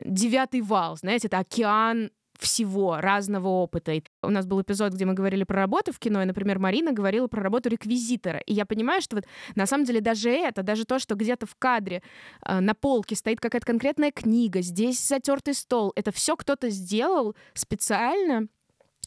девятый вал, знаете, это океан всего, разного опыта. И у нас был эпизод, где мы говорили про работу в кино, и, например, Марина говорила про работу реквизитора. И я понимаю, что вот на самом деле даже это, даже то, что где-то в кадре э, на полке стоит какая-то конкретная книга, здесь затертый стол, это все кто-то сделал специально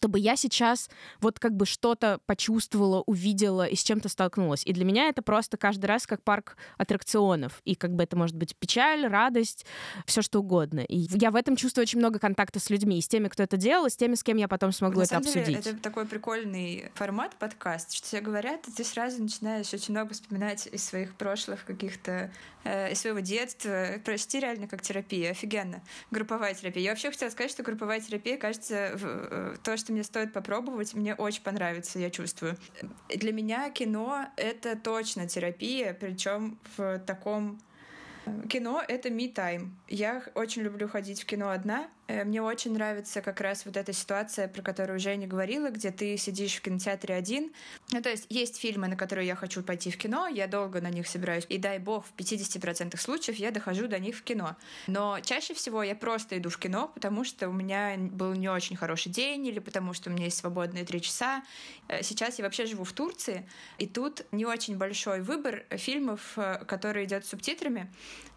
чтобы я сейчас вот как бы что-то почувствовала, увидела и с чем-то столкнулась. И для меня это просто каждый раз как парк аттракционов. И как бы это может быть печаль, радость, все что угодно. И я в этом чувствую очень много контакта с людьми, и с теми, кто это делал, и с теми, с кем я потом смогу На это самом деле, обсудить. это такой прикольный формат подкаст, что тебе говорят, и ты сразу начинаешь очень много вспоминать из своих прошлых каких-то э, из своего детства. Почти реально как терапия. Офигенно. Групповая терапия. Я вообще хотела сказать, что групповая терапия, кажется, в, э, то, что мне стоит попробовать, мне очень понравится, я чувствую. Для меня кино — это точно терапия, причем в таком э, Кино — это me-time. Я очень люблю ходить в кино одна, мне очень нравится как раз вот эта ситуация, про которую Женя говорила, где ты сидишь в кинотеатре один. Ну, то есть есть фильмы, на которые я хочу пойти в кино, я долго на них собираюсь, и дай бог, в 50% случаев я дохожу до них в кино. Но чаще всего я просто иду в кино, потому что у меня был не очень хороший день, или потому что у меня есть свободные три часа. Э, сейчас я вообще живу в Турции, и тут не очень большой выбор фильмов, э, который идет с субтитрами.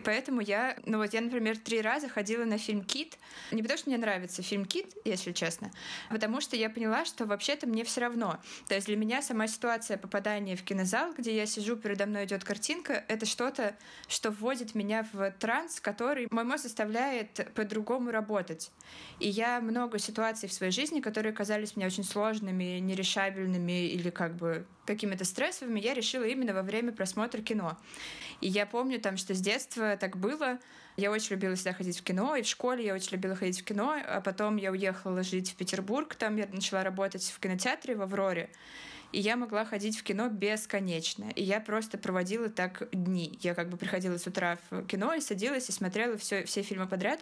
Поэтому я, ну вот я, например, три раза ходила на фильм «Кит», не потому, что мне нравится фильм «Кит», если честно, а потому что я поняла, что вообще-то мне все равно. То есть для меня сама ситуация попадания в кинозал, где я сижу, передо мной идет картинка, это что-то, что вводит меня в транс, который мой мозг заставляет по-другому работать. И я много ситуаций в своей жизни, которые казались мне очень сложными, нерешабельными или как бы какими-то стрессовыми, я решила именно во время просмотра кино. И я помню там, что с детства так было, я очень любила всегда ходить в кино, и в школе я очень любила ходить в кино, а потом я уехала жить в Петербург, там я начала работать в кинотеатре в Авроре, и я могла ходить в кино бесконечно. И я просто проводила так дни. Я как бы приходила с утра в кино и садилась и смотрела все, все фильмы подряд.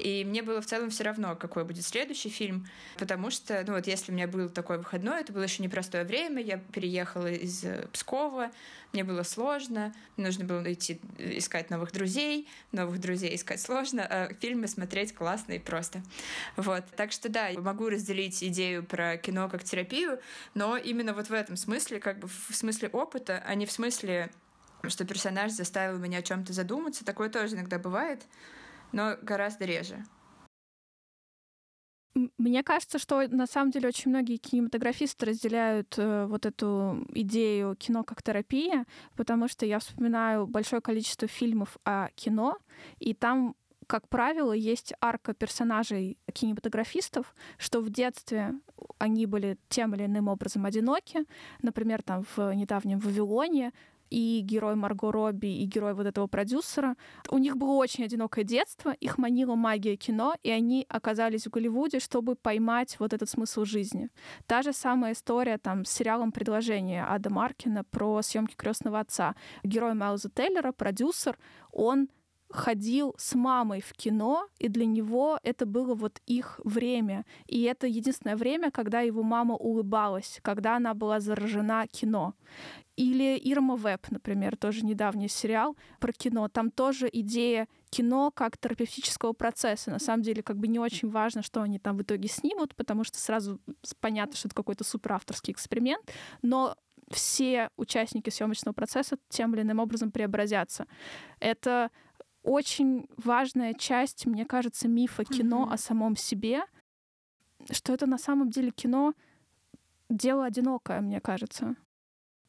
И мне было в целом все равно, какой будет следующий фильм, потому что, ну вот если у меня был такой выходной, это было еще непростое время, я переехала из э, Пскова, мне было сложно, нужно было идти э, искать новых друзей, новых друзей искать сложно, а фильмы смотреть классно и просто. Вот, так что да, могу разделить идею про кино как терапию, но именно вот в этом смысле, как бы в смысле опыта, а не в смысле что персонаж заставил меня о чем-то задуматься. Такое тоже иногда бывает но гораздо реже. Мне кажется, что на самом деле очень многие кинематографисты разделяют э, вот эту идею кино как терапия, потому что я вспоминаю большое количество фильмов о кино, и там как правило, есть арка персонажей кинематографистов, что в детстве они были тем или иным образом одиноки. Например, там в недавнем «Вавилоне» и герой Марго Робби, и герой вот этого продюсера. У них было очень одинокое детство, их манила магия кино, и они оказались в Голливуде, чтобы поймать вот этот смысл жизни. Та же самая история там с сериалом «Предложение» Ада Маркина про съемки крестного отца. Герой Майлза Тейлора, продюсер, он ходил с мамой в кино, и для него это было вот их время. И это единственное время, когда его мама улыбалась, когда она была заражена кино. Или Ирма Веб, например, тоже недавний сериал про кино. Там тоже идея кино как терапевтического процесса. На самом деле, как бы не очень важно, что они там в итоге снимут, потому что сразу понятно, что это какой-то суперавторский эксперимент, но все участники съемочного процесса тем или иным образом преобразятся. Это очень важная часть, мне кажется, мифа кино mm-hmm. о самом себе, что это на самом деле кино дело одинокое, мне кажется.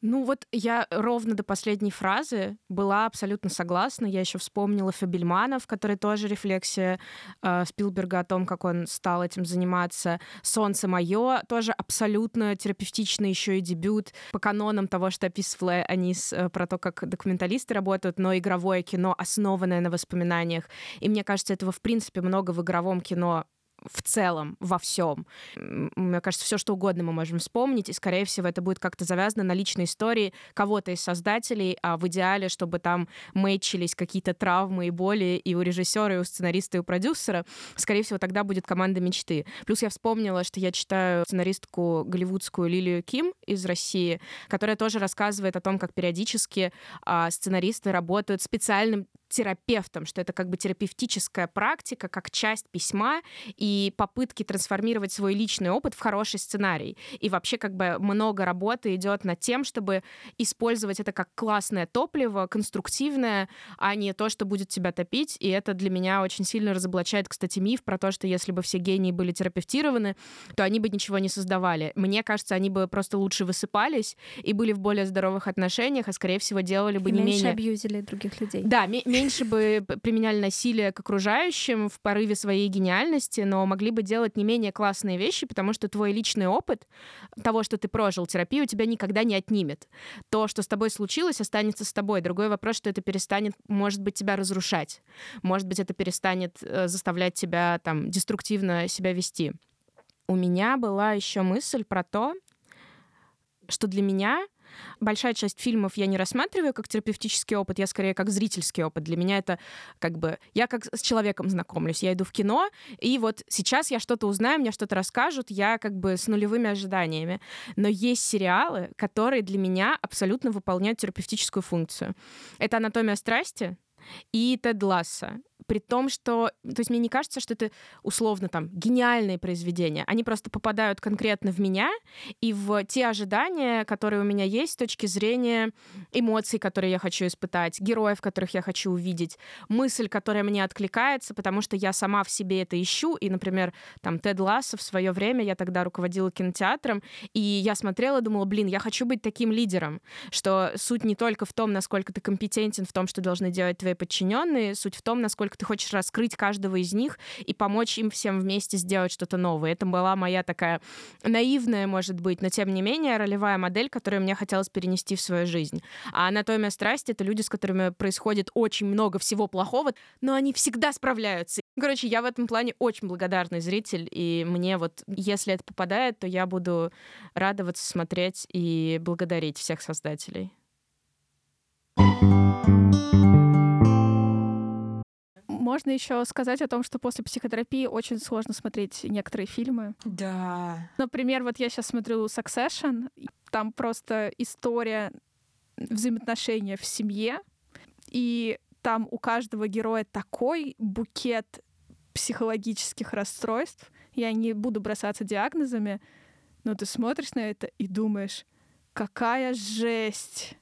Ну вот я ровно до последней фразы была абсолютно согласна. Я еще вспомнила Фабельмана, в которой тоже рефлексия э, Спилберга о том, как он стал этим заниматься. «Солнце мое» тоже абсолютно терапевтичный еще и дебют по канонам того, что описывала Анис э, про то, как документалисты работают, но игровое кино, основанное на воспоминаниях. И мне кажется, этого в принципе много в игровом кино в целом, во всем. Мне кажется, все что угодно мы можем вспомнить, и, скорее всего, это будет как-то завязано на личной истории кого-то из создателей, а в идеале, чтобы там мэчились какие-то травмы и боли и у режиссера, и у сценариста, и у продюсера. Скорее всего, тогда будет команда мечты. Плюс я вспомнила, что я читаю сценаристку голливудскую Лилию Ким из России, которая тоже рассказывает о том, как периодически а, сценаристы работают специальным терапевтом, что это как бы терапевтическая практика, как часть письма и попытки трансформировать свой личный опыт в хороший сценарий. И вообще как бы много работы идет над тем, чтобы использовать это как классное топливо, конструктивное, а не то, что будет тебя топить. И это для меня очень сильно разоблачает, кстати, миф про то, что если бы все гении были терапевтированы, то они бы ничего не создавали. Мне кажется, они бы просто лучше высыпались и были в более здоровых отношениях, а скорее всего делали бы и не меньше менее... абьюзили других людей. Да, меньше бы применяли насилие к окружающим в порыве своей гениальности, но могли бы делать не менее классные вещи, потому что твой личный опыт того, что ты прожил терапию, тебя никогда не отнимет. То, что с тобой случилось, останется с тобой. Другой вопрос, что это перестанет, может быть, тебя разрушать. Может быть, это перестанет э, заставлять тебя там деструктивно себя вести. У меня была еще мысль про то, что для меня большая часть фильмов я не рассматриваю как терапевтический опыт, я скорее как зрительский опыт. Для меня это как бы... Я как с человеком знакомлюсь. Я иду в кино, и вот сейчас я что-то узнаю, мне что-то расскажут, я как бы с нулевыми ожиданиями. Но есть сериалы, которые для меня абсолютно выполняют терапевтическую функцию. Это «Анатомия страсти», и Тед Ласса при том, что... То есть мне не кажется, что это условно там гениальные произведения. Они просто попадают конкретно в меня и в те ожидания, которые у меня есть с точки зрения эмоций, которые я хочу испытать, героев, которых я хочу увидеть, мысль, которая мне откликается, потому что я сама в себе это ищу. И, например, там Тед Лассо в свое время, я тогда руководила кинотеатром, и я смотрела, думала, блин, я хочу быть таким лидером, что суть не только в том, насколько ты компетентен в том, что должны делать твои подчиненные, суть в том, насколько ты хочешь раскрыть каждого из них и помочь им всем вместе сделать что-то новое. Это была моя такая наивная, может быть, но тем не менее ролевая модель, которую мне хотелось перенести в свою жизнь. А анатомия страсти — это люди, с которыми происходит очень много всего плохого, но они всегда справляются. Короче, я в этом плане очень благодарный зритель, и мне вот, если это попадает, то я буду радоваться, смотреть и благодарить всех создателей. Можно еще сказать о том, что после психотерапии очень сложно смотреть некоторые фильмы. Да. Например, вот я сейчас смотрю Succession, там просто история взаимоотношения в семье, и там у каждого героя такой букет психологических расстройств. Я не буду бросаться диагнозами, но ты смотришь на это и думаешь, какая жесть.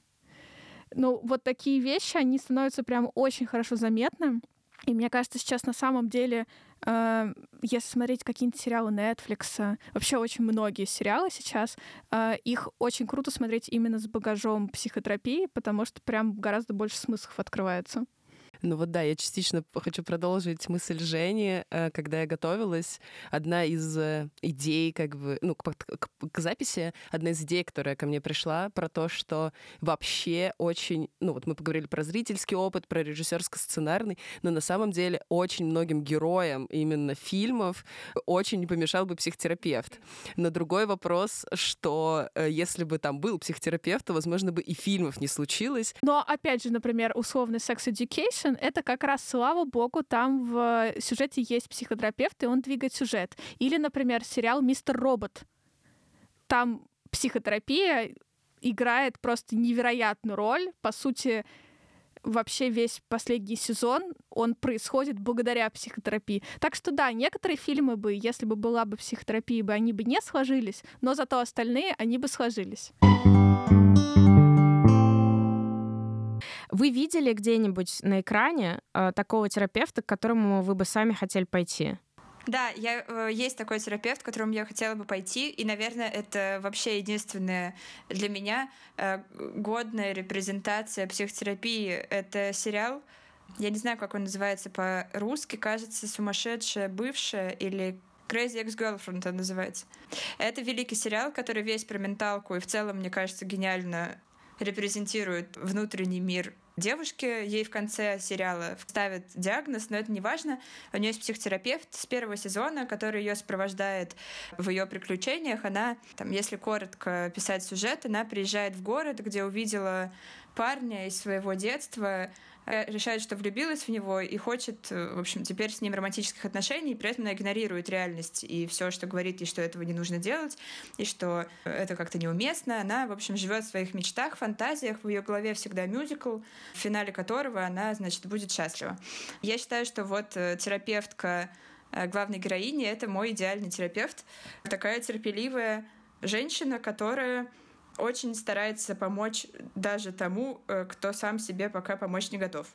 Ну, вот такие вещи, они становятся прям очень хорошо заметны. И мне кажется, сейчас на самом деле, э, если смотреть какие-нибудь сериалы Netflix, вообще очень многие сериалы сейчас, э, их очень круто смотреть именно с багажом психотерапии, потому что прям гораздо больше смыслов открывается. Ну вот да, я частично хочу продолжить мысль Жени. Э, когда я готовилась, одна из э, идей, как бы, ну, к, к, к записи, одна из идей, которая ко мне пришла, про то, что вообще очень, ну вот мы поговорили про зрительский опыт, про режиссерско-сценарный, но на самом деле очень многим героям именно фильмов очень не помешал бы психотерапевт. Но другой вопрос, что э, если бы там был психотерапевт, то, возможно, бы и фильмов не случилось. Но, опять же, например, условный секс education — это как раз, слава богу, там в сюжете есть психотерапевт, и он двигает сюжет. Или, например, сериал «Мистер Робот». Там психотерапия играет просто невероятную роль. По сути, вообще весь последний сезон, он происходит благодаря психотерапии. Так что да, некоторые фильмы бы, если бы была бы психотерапия, бы они бы не сложились, но зато остальные, они бы сложились. Вы видели где-нибудь на экране э, такого терапевта, к которому вы бы сами хотели пойти? Да, я, э, есть такой терапевт, к которому я хотела бы пойти, и, наверное, это вообще единственная для меня э, годная репрезентация психотерапии. Это сериал, я не знаю, как он называется по-русски, кажется, «Сумасшедшая бывшая» или Crazy Ex-Girlfriend он называется. Это великий сериал, который весь про менталку и в целом, мне кажется, гениально репрезентирует внутренний мир девушки. Ей в конце сериала ставят диагноз, но это не важно. У нее есть психотерапевт с первого сезона, который ее сопровождает в ее приключениях. Она, там, если коротко писать сюжет, она приезжает в город, где увидела парня из своего детства, решает, что влюбилась в него и хочет, э, в общем, теперь с ним романтических отношений, и при этом она игнорирует реальность и все, что говорит ей, что этого не нужно делать, и что это как-то неуместно. Она, в общем, живет в своих мечтах, фантазиях, в ее голове всегда мюзикл, в финале которого она, значит, будет счастлива. Я считаю, что вот э, терапевтка главной героини — это мой идеальный терапевт. Такая терпеливая женщина, которая очень старается помочь даже тому, э, кто сам себе пока помочь не готов.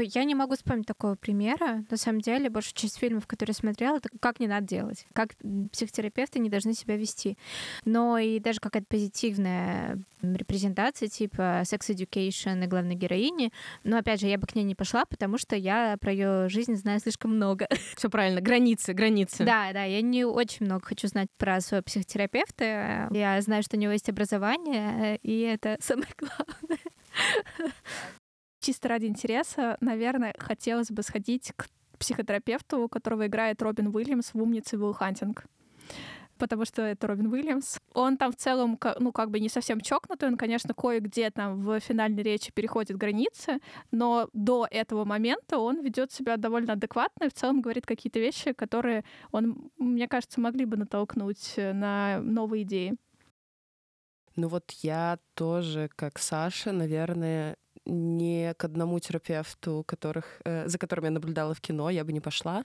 Я не могу вспомнить такого примера. На самом деле, большая часть фильмов, которые я смотрела, это как не надо делать, как психотерапевты не должны себя вести. Но и даже какая-то позитивная репрезентация, типа Sex Education и главной героини. Но опять же, я бы к ней не пошла, потому что я про ее жизнь знаю слишком много. Все правильно, границы, границы. Да, да, я не очень много хочу знать про своего психотерапевта. Я знаю, что у него есть образование, и это самое главное. Чисто ради интереса, наверное, хотелось бы сходить к психотерапевту, которого играет Робин Уильямс в «Умнице Уилл Хантинг» потому что это Робин Уильямс. Он там в целом, ну, как бы не совсем чокнутый, он, конечно, кое-где там в финальной речи переходит границы, но до этого момента он ведет себя довольно адекватно и в целом говорит какие-то вещи, которые он, мне кажется, могли бы натолкнуть на новые идеи. Ну вот я тоже, как Саша, наверное, не к одному терапевту, которых, э, за которым я наблюдала в кино, я бы не пошла.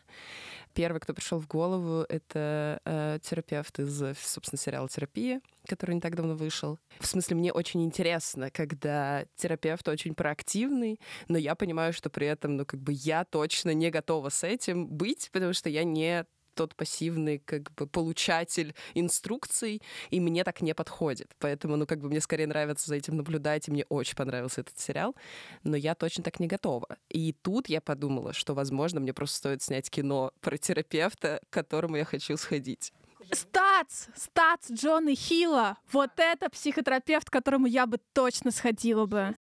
Первый, кто пришел в голову, это э, терапевт из, собственно, сериала «Терапия», который не так давно вышел. В смысле, мне очень интересно, когда терапевт очень проактивный, но я понимаю, что при этом, ну, как бы я точно не готова с этим быть, потому что я не тот пассивный как бы получатель инструкций, и мне так не подходит. Поэтому, ну, как бы мне скорее нравится за этим наблюдать, и мне очень понравился этот сериал, но я точно так не готова. И тут я подумала, что, возможно, мне просто стоит снять кино про терапевта, к которому я хочу сходить. Стац! Стац Джона Хилла! Вот это психотерапевт, к которому я бы точно сходила бы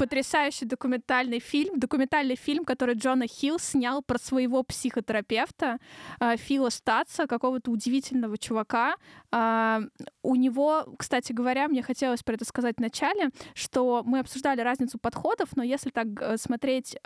потрясающий документальный фильм, документальный фильм, который Джона Хилл снял про своего психотерапевта э, Фила Статса, какого-то удивительного чувака. Э, у него, кстати говоря, мне хотелось про это сказать в начале, что мы обсуждали разницу подходов, но если так э, смотреть,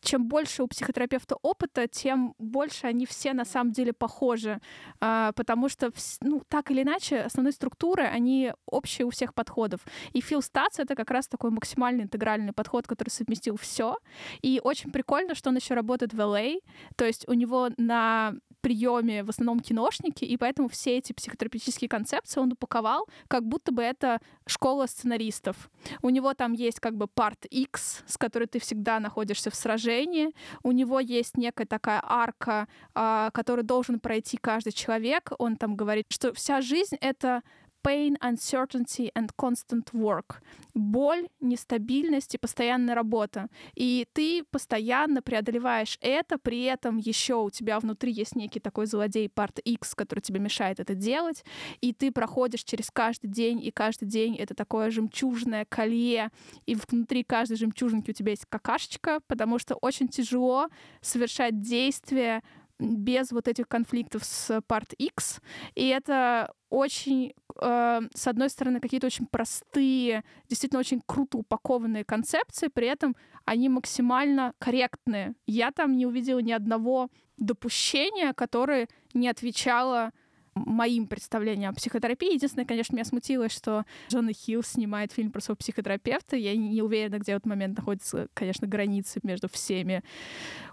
чем больше у психотерапевта опыта, тем больше они все на самом деле похожи, э, потому что, ну, так или иначе, основные структуры, они общие у всех подходов. И Фил Статс — это как раз такой максимальный интегральный подход, который совместил все. И очень прикольно, что он еще работает в LA. А. То есть у него на приеме в основном киношники, и поэтому все эти психотерапевтические концепции он упаковал, как будто бы это школа сценаристов. У него там есть как бы парт X, с которой ты всегда находишься в сражении. У него есть некая такая арка, э, которую должен пройти каждый человек. Он там говорит, что вся жизнь — это pain, uncertainty and constant work. Боль, нестабильность и постоянная работа. И ты постоянно преодолеваешь это, при этом еще у тебя внутри есть некий такой злодей парт X, который тебе мешает это делать, и ты проходишь через каждый день, и каждый день это такое жемчужное колье, и внутри каждой жемчужинки у тебя есть какашечка, потому что очень тяжело совершать действия без вот этих конфликтов с Part X. И это очень, э, с одной стороны, какие-то очень простые, действительно очень круто упакованные концепции, при этом они максимально корректные. Я там не увидела ни одного допущения, которое не отвечало моим представлениям о психотерапии. Единственное, конечно, меня смутило, что Джона Хилл снимает фильм про своего психотерапевта. Я не уверена, где в этот момент находятся, конечно, границы между всеми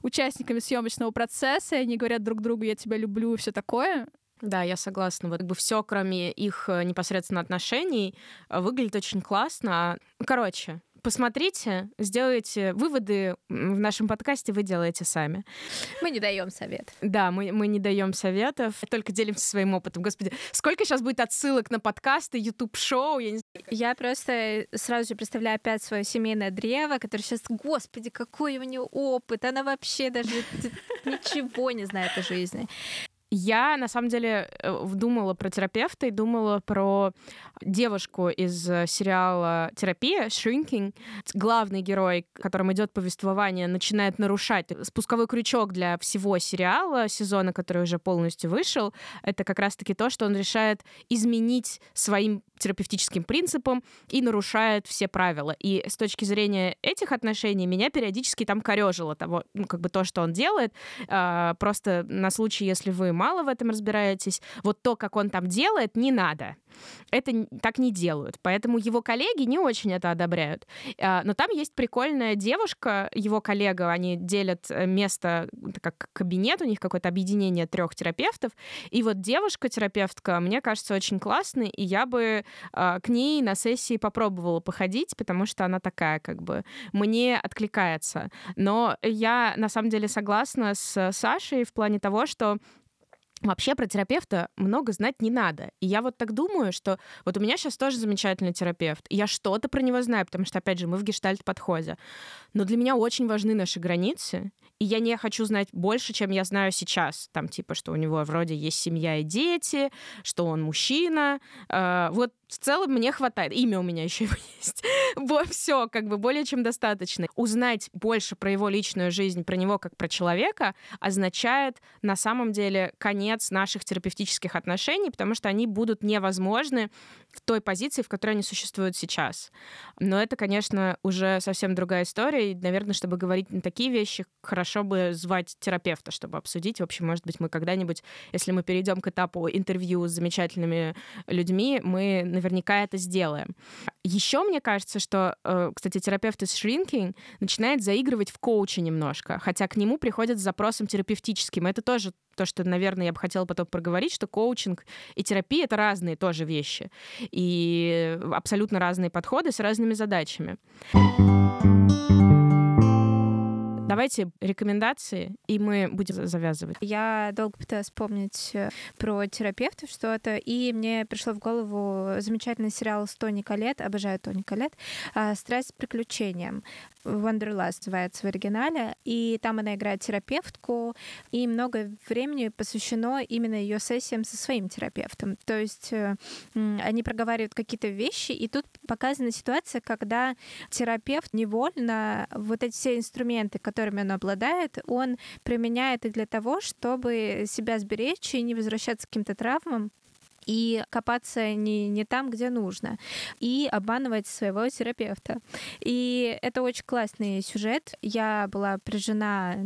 участниками съемочного процесса. И они говорят друг другу «я тебя люблю» и все такое. Да, я согласна. Вот как бы все, кроме их э, непосредственно отношений, э, выглядит очень классно. Короче, посмотрите, сделайте выводы в нашем подкасте, вы делаете сами. Мы не даем совет. Да, мы, мы не даем советов, только делимся своим опытом. Господи, сколько сейчас будет отсылок на подкасты, YouTube-шоу, я не знаю. Я просто сразу же представляю опять свое семейное древо, которое сейчас, господи, какой у нее опыт, она вообще даже ничего не знает о жизни. Я, на самом деле, э, думала про терапевта и думала про девушку из э, сериала «Терапия», «Shrinking». Главный герой, которым идет повествование, начинает нарушать спусковой крючок для всего сериала, сезона, который уже полностью вышел. Это как раз-таки то, что он решает изменить своим терапевтическим принципам и нарушает все правила. И с точки зрения этих отношений меня периодически там корежило того, ну, как бы то, что он делает. А, просто на случай, если вы мало в этом разбираетесь, вот то, как он там делает, не надо. Это так не делают. Поэтому его коллеги не очень это одобряют. А, но там есть прикольная девушка, его коллега, они делят э, место, как кабинет, у них какое-то объединение трех терапевтов. И вот девушка-терапевтка, мне кажется, очень классной, и я бы а, к ней на сессии попробовала походить, потому что она такая, как бы, мне откликается. Но я, на самом деле, согласна с Сашей в плане того, что Вообще про терапевта много знать не надо. И я вот так думаю, что вот у меня сейчас тоже замечательный терапевт, и я что-то про него знаю, потому что, опять же, мы в гештальт-подходе. Но для меня очень важны наши границы, и я не хочу знать больше, чем я знаю сейчас. Там, типа, что у него вроде есть семья и дети, что он мужчина. Э, вот в целом мне хватает. Имя у меня еще есть. Вот все, как бы более чем достаточно. Узнать больше про его личную жизнь, про него как про человека, означает на самом деле конец наших терапевтических отношений, потому что они будут невозможны в той позиции, в которой они существуют сейчас. Но это, конечно, уже совсем другая история. И, наверное, чтобы говорить на такие вещи, хорошо бы звать терапевта, чтобы обсудить. В общем, может быть, мы когда-нибудь, если мы перейдем к этапу интервью с замечательными людьми, мы наверняка это сделаем. Еще мне кажется, что, э, кстати, терапевт из Shrinking начинает заигрывать в коуче немножко, хотя к нему приходят с запросом терапевтическим. Это тоже то, что, наверное, я бы хотела потом проговорить, что коучинг и терапия — это разные тоже вещи. И абсолютно разные подходы с разными задачами. Давайте рекомендации, и мы будем завязывать. Я долго пыталась вспомнить э, про терапевтов что-то, и мне пришло в голову замечательный сериал с Тони Калет, обожаю Тони Калет, а, «Страсть с приключением». Wonderlust называется в оригинале, и там она играет терапевтку, и много времени посвящено именно ее сессиям со своим терапевтом. То есть э, они проговаривают какие-то вещи, и тут показана ситуация, когда терапевт невольно вот эти все инструменты, которые которыми он обладает, он применяет их для того, чтобы себя сберечь и не возвращаться к каким-то травмам, и копаться не, не там, где нужно, и обманывать своего терапевта. И это очень классный сюжет. Я была прижена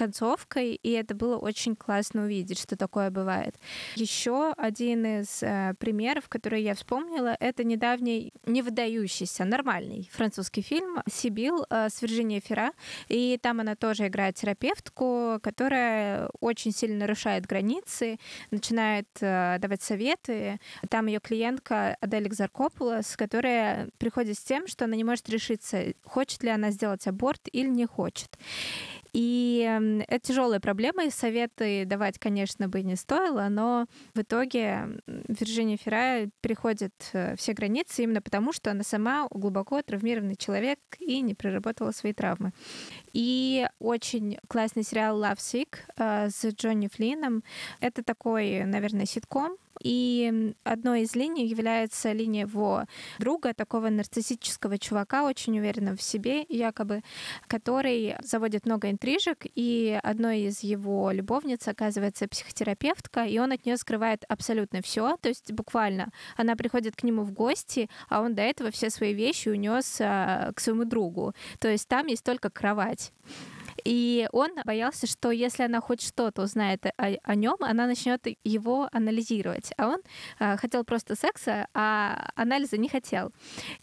концовкой, и это было очень классно увидеть, что такое бывает. Еще один из э, примеров, который я вспомнила, это недавний, не выдающийся, нормальный французский фильм «Сибил» э, с Вирджинией Фера, и там она тоже играет терапевтку, которая очень сильно нарушает границы, начинает э, давать советы. Там ее клиентка Адель Экзаркопулос, которая приходит с тем, что она не может решиться, хочет ли она сделать аборт или не хочет. И это тяжелая проблема, и советы давать, конечно, бы не стоило, но в итоге Вирджиния Феррай переходит э, все границы именно потому, что она сама глубоко травмированный человек и не проработала свои травмы. И очень классный сериал Love Sick э, с Джонни Флином. Это такой, наверное, ситком, и одной из линий является линия его друга, такого нарциссического чувака, очень уверенного в себе, якобы, который заводит много интрижек, и одной из его любовниц оказывается психотерапевтка, и он от нее скрывает абсолютно все, то есть буквально она приходит к нему в гости, а он до этого все свои вещи унес а, к своему другу. То есть там есть только кровать. И он боялся, что если она хоть что-то узнает о, о нем, она начнет его анализировать. А он э, хотел просто секса, а анализа не хотел.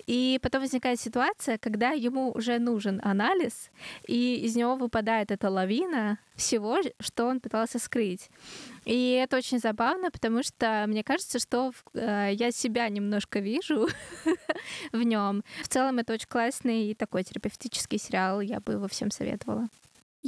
И потом возникает ситуация, когда ему уже нужен анализ, и из него выпадает эта лавина всего, что он пытался скрыть. И это очень забавно, потому что мне кажется, что э, я себя немножко вижу в нем. В целом это очень классный и такой терапевтический сериал, я бы его всем советовала.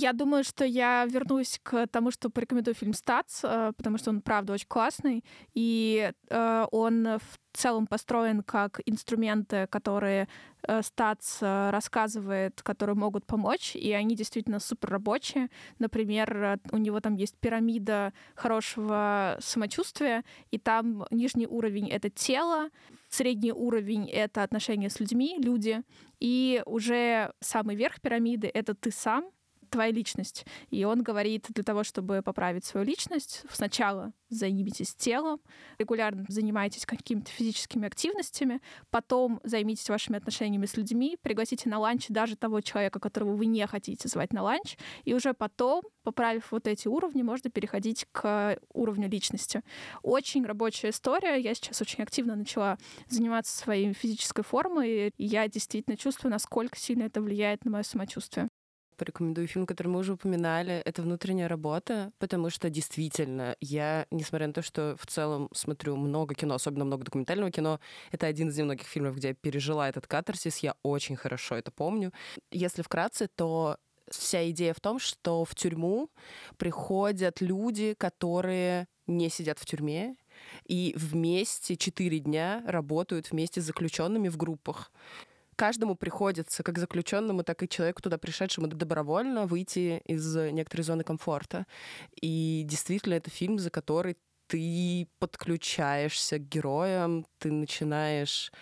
Я думаю, что я вернусь к тому, что порекомендую фильм «Стац», э, потому что он, правда, очень классный, и э, он в целом построен как инструменты, которые э, Стац рассказывает, которые могут помочь, и они действительно супер рабочие. Например, у него там есть пирамида хорошего самочувствия, и там нижний уровень — это тело, средний уровень — это отношения с людьми, люди, и уже самый верх пирамиды — это ты сам — твоя личность. И он говорит, для того, чтобы поправить свою личность, сначала займитесь телом, регулярно занимайтесь какими-то физическими активностями, потом займитесь вашими отношениями с людьми, пригласите на ланч даже того человека, которого вы не хотите звать на ланч, и уже потом, поправив вот эти уровни, можно переходить к уровню личности. Очень рабочая история. Я сейчас очень активно начала заниматься своей физической формой, и я действительно чувствую, насколько сильно это влияет на мое самочувствие порекомендую фильм, который мы уже упоминали. Это «Внутренняя работа», потому что действительно я, несмотря на то, что в целом смотрю много кино, особенно много документального кино, это один из немногих фильмов, где я пережила этот катарсис, я очень хорошо это помню. Если вкратце, то вся идея в том, что в тюрьму приходят люди, которые не сидят в тюрьме, и вместе четыре дня работают вместе с заключенными в группах каждому приходится, как заключенному, так и человеку туда пришедшему добровольно выйти из некоторой зоны комфорта. И действительно, это фильм, за который ты подключаешься к героям, ты начинаешь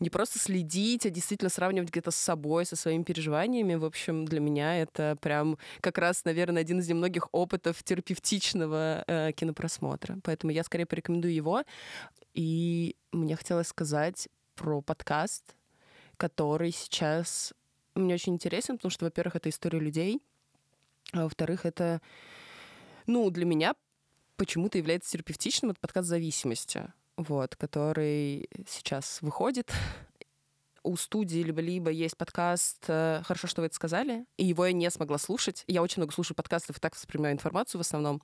не просто следить, а действительно сравнивать где-то с собой, со своими переживаниями. В общем, для меня это прям как раз, наверное, один из немногих опытов терапевтичного э, кинопросмотра. Поэтому я скорее порекомендую его. И мне хотелось сказать про подкаст, который сейчас мне очень интересен, потому что, во-первых, это история людей, а во-вторых, это, ну, для меня почему-то является терапевтичным, это подкаст зависимости, вот, который сейчас выходит. У студии либо-либо есть подкаст э, «Хорошо, что вы это сказали», и его я не смогла слушать. Я очень много слушаю подкастов и так воспринимаю информацию в основном.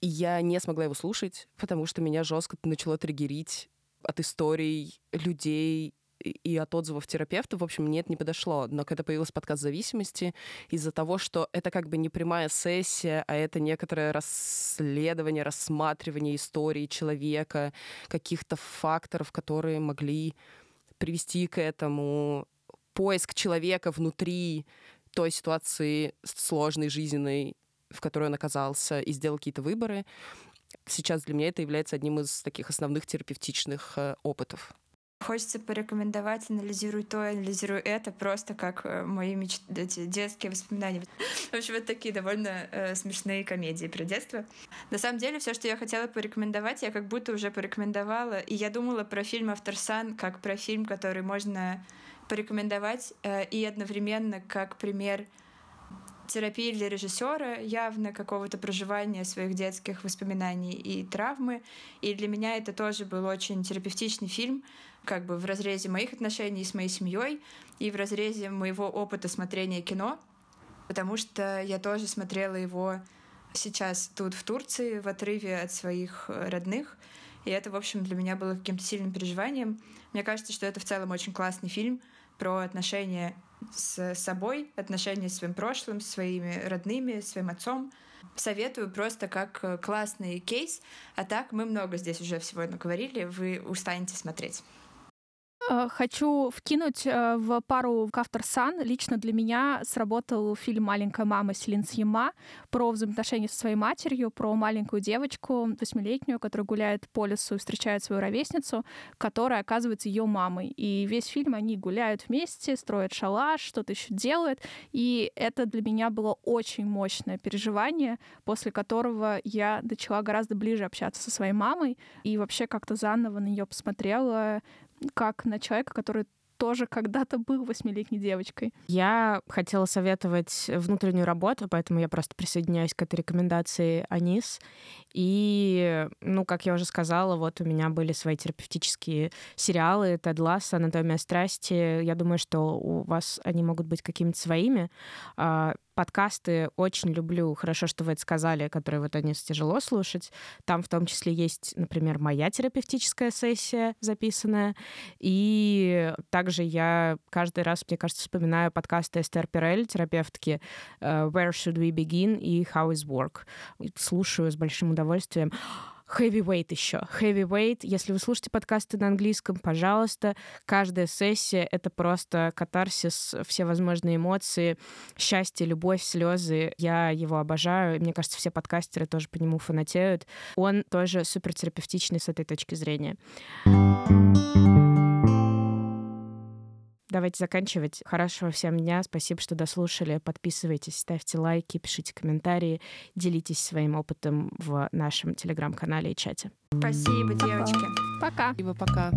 И я не смогла его слушать, потому что меня жестко начало триггерить от историй людей и от отзывов терапевтов, в общем, мне это не подошло. Но когда появился подкаст зависимости, из-за того, что это как бы не прямая сессия, а это некоторое расследование, рассматривание истории человека, каких-то факторов, которые могли привести к этому, поиск человека внутри той ситуации сложной, жизненной, в которой он оказался, и сделал какие-то выборы. Сейчас для меня это является одним из таких основных терапевтичных э, опытов. Хочется порекомендовать «Анализируй то, анализируй это», просто как э, мои меч... эти детские воспоминания. В общем, это такие довольно э, смешные комедии про детство. На самом деле, все, что я хотела порекомендовать, я как будто уже порекомендовала. И я думала про фильм «Авторсан» как про фильм, который можно порекомендовать, э, и одновременно как пример терапии для режиссера явно какого-то проживания своих детских воспоминаний и травмы. И для меня это тоже был очень терапевтичный фильм, как бы в разрезе моих отношений с моей семьей и в разрезе моего опыта смотрения кино, потому что я тоже смотрела его сейчас тут, в Турции, в отрыве от своих родных. И это, в общем, для меня было каким-то сильным переживанием. Мне кажется, что это в целом очень классный фильм про отношения с собой, отношения с своим прошлым, своими родными, своим отцом. Советую просто как э, классный кейс. А так мы много здесь уже всего наговорили, вы устанете смотреть. Э, хочу вкинуть э, в пару в автор Сан. Лично для меня сработал фильм «Маленькая мама» Селин Сьема про взаимоотношения со своей матерью, про маленькую девочку, восьмилетнюю, которая гуляет по лесу и встречает свою ровесницу, которая оказывается ее мамой. И весь фильм они гуляют вместе, строят шалаш, что-то еще делают. И это для меня было очень мощное переживание, после которого я начала гораздо ближе общаться со своей мамой и вообще как-то заново на нее посмотрела, как на человека, который тоже когда-то был восьмилетней девочкой. Я хотела советовать внутреннюю работу, поэтому я просто присоединяюсь к этой рекомендации Анис. И, ну, как я уже сказала, вот у меня были свои терапевтические сериалы «Тед Ласс», «Анатомия страсти». Я думаю, что у вас они могут быть какими-то своими. Подкасты очень люблю. Хорошо, что вы это сказали, которые вот они тяжело слушать. Там в том числе есть, например, моя терапевтическая сессия записанная. И также я каждый раз, мне кажется, вспоминаю подкасты Эстер Перель, терапевтки э, «Where should we begin» и «How is work». Слушаю с большим удовольствием. Heavyweight еще. Heavyweight. Если вы слушаете подкасты на английском, пожалуйста, каждая сессия — это просто катарсис, все возможные эмоции, счастье, любовь, слезы. Я его обожаю. Мне кажется, все подкастеры тоже по нему фанатеют. Он тоже супертерапевтичный с этой точки зрения. Давайте заканчивать. Хорошего всем дня. Спасибо, что дослушали. Подписывайтесь, ставьте лайки, пишите комментарии, делитесь своим опытом в нашем телеграм-канале и чате. Спасибо, девочки. Пока. Спасибо, пока.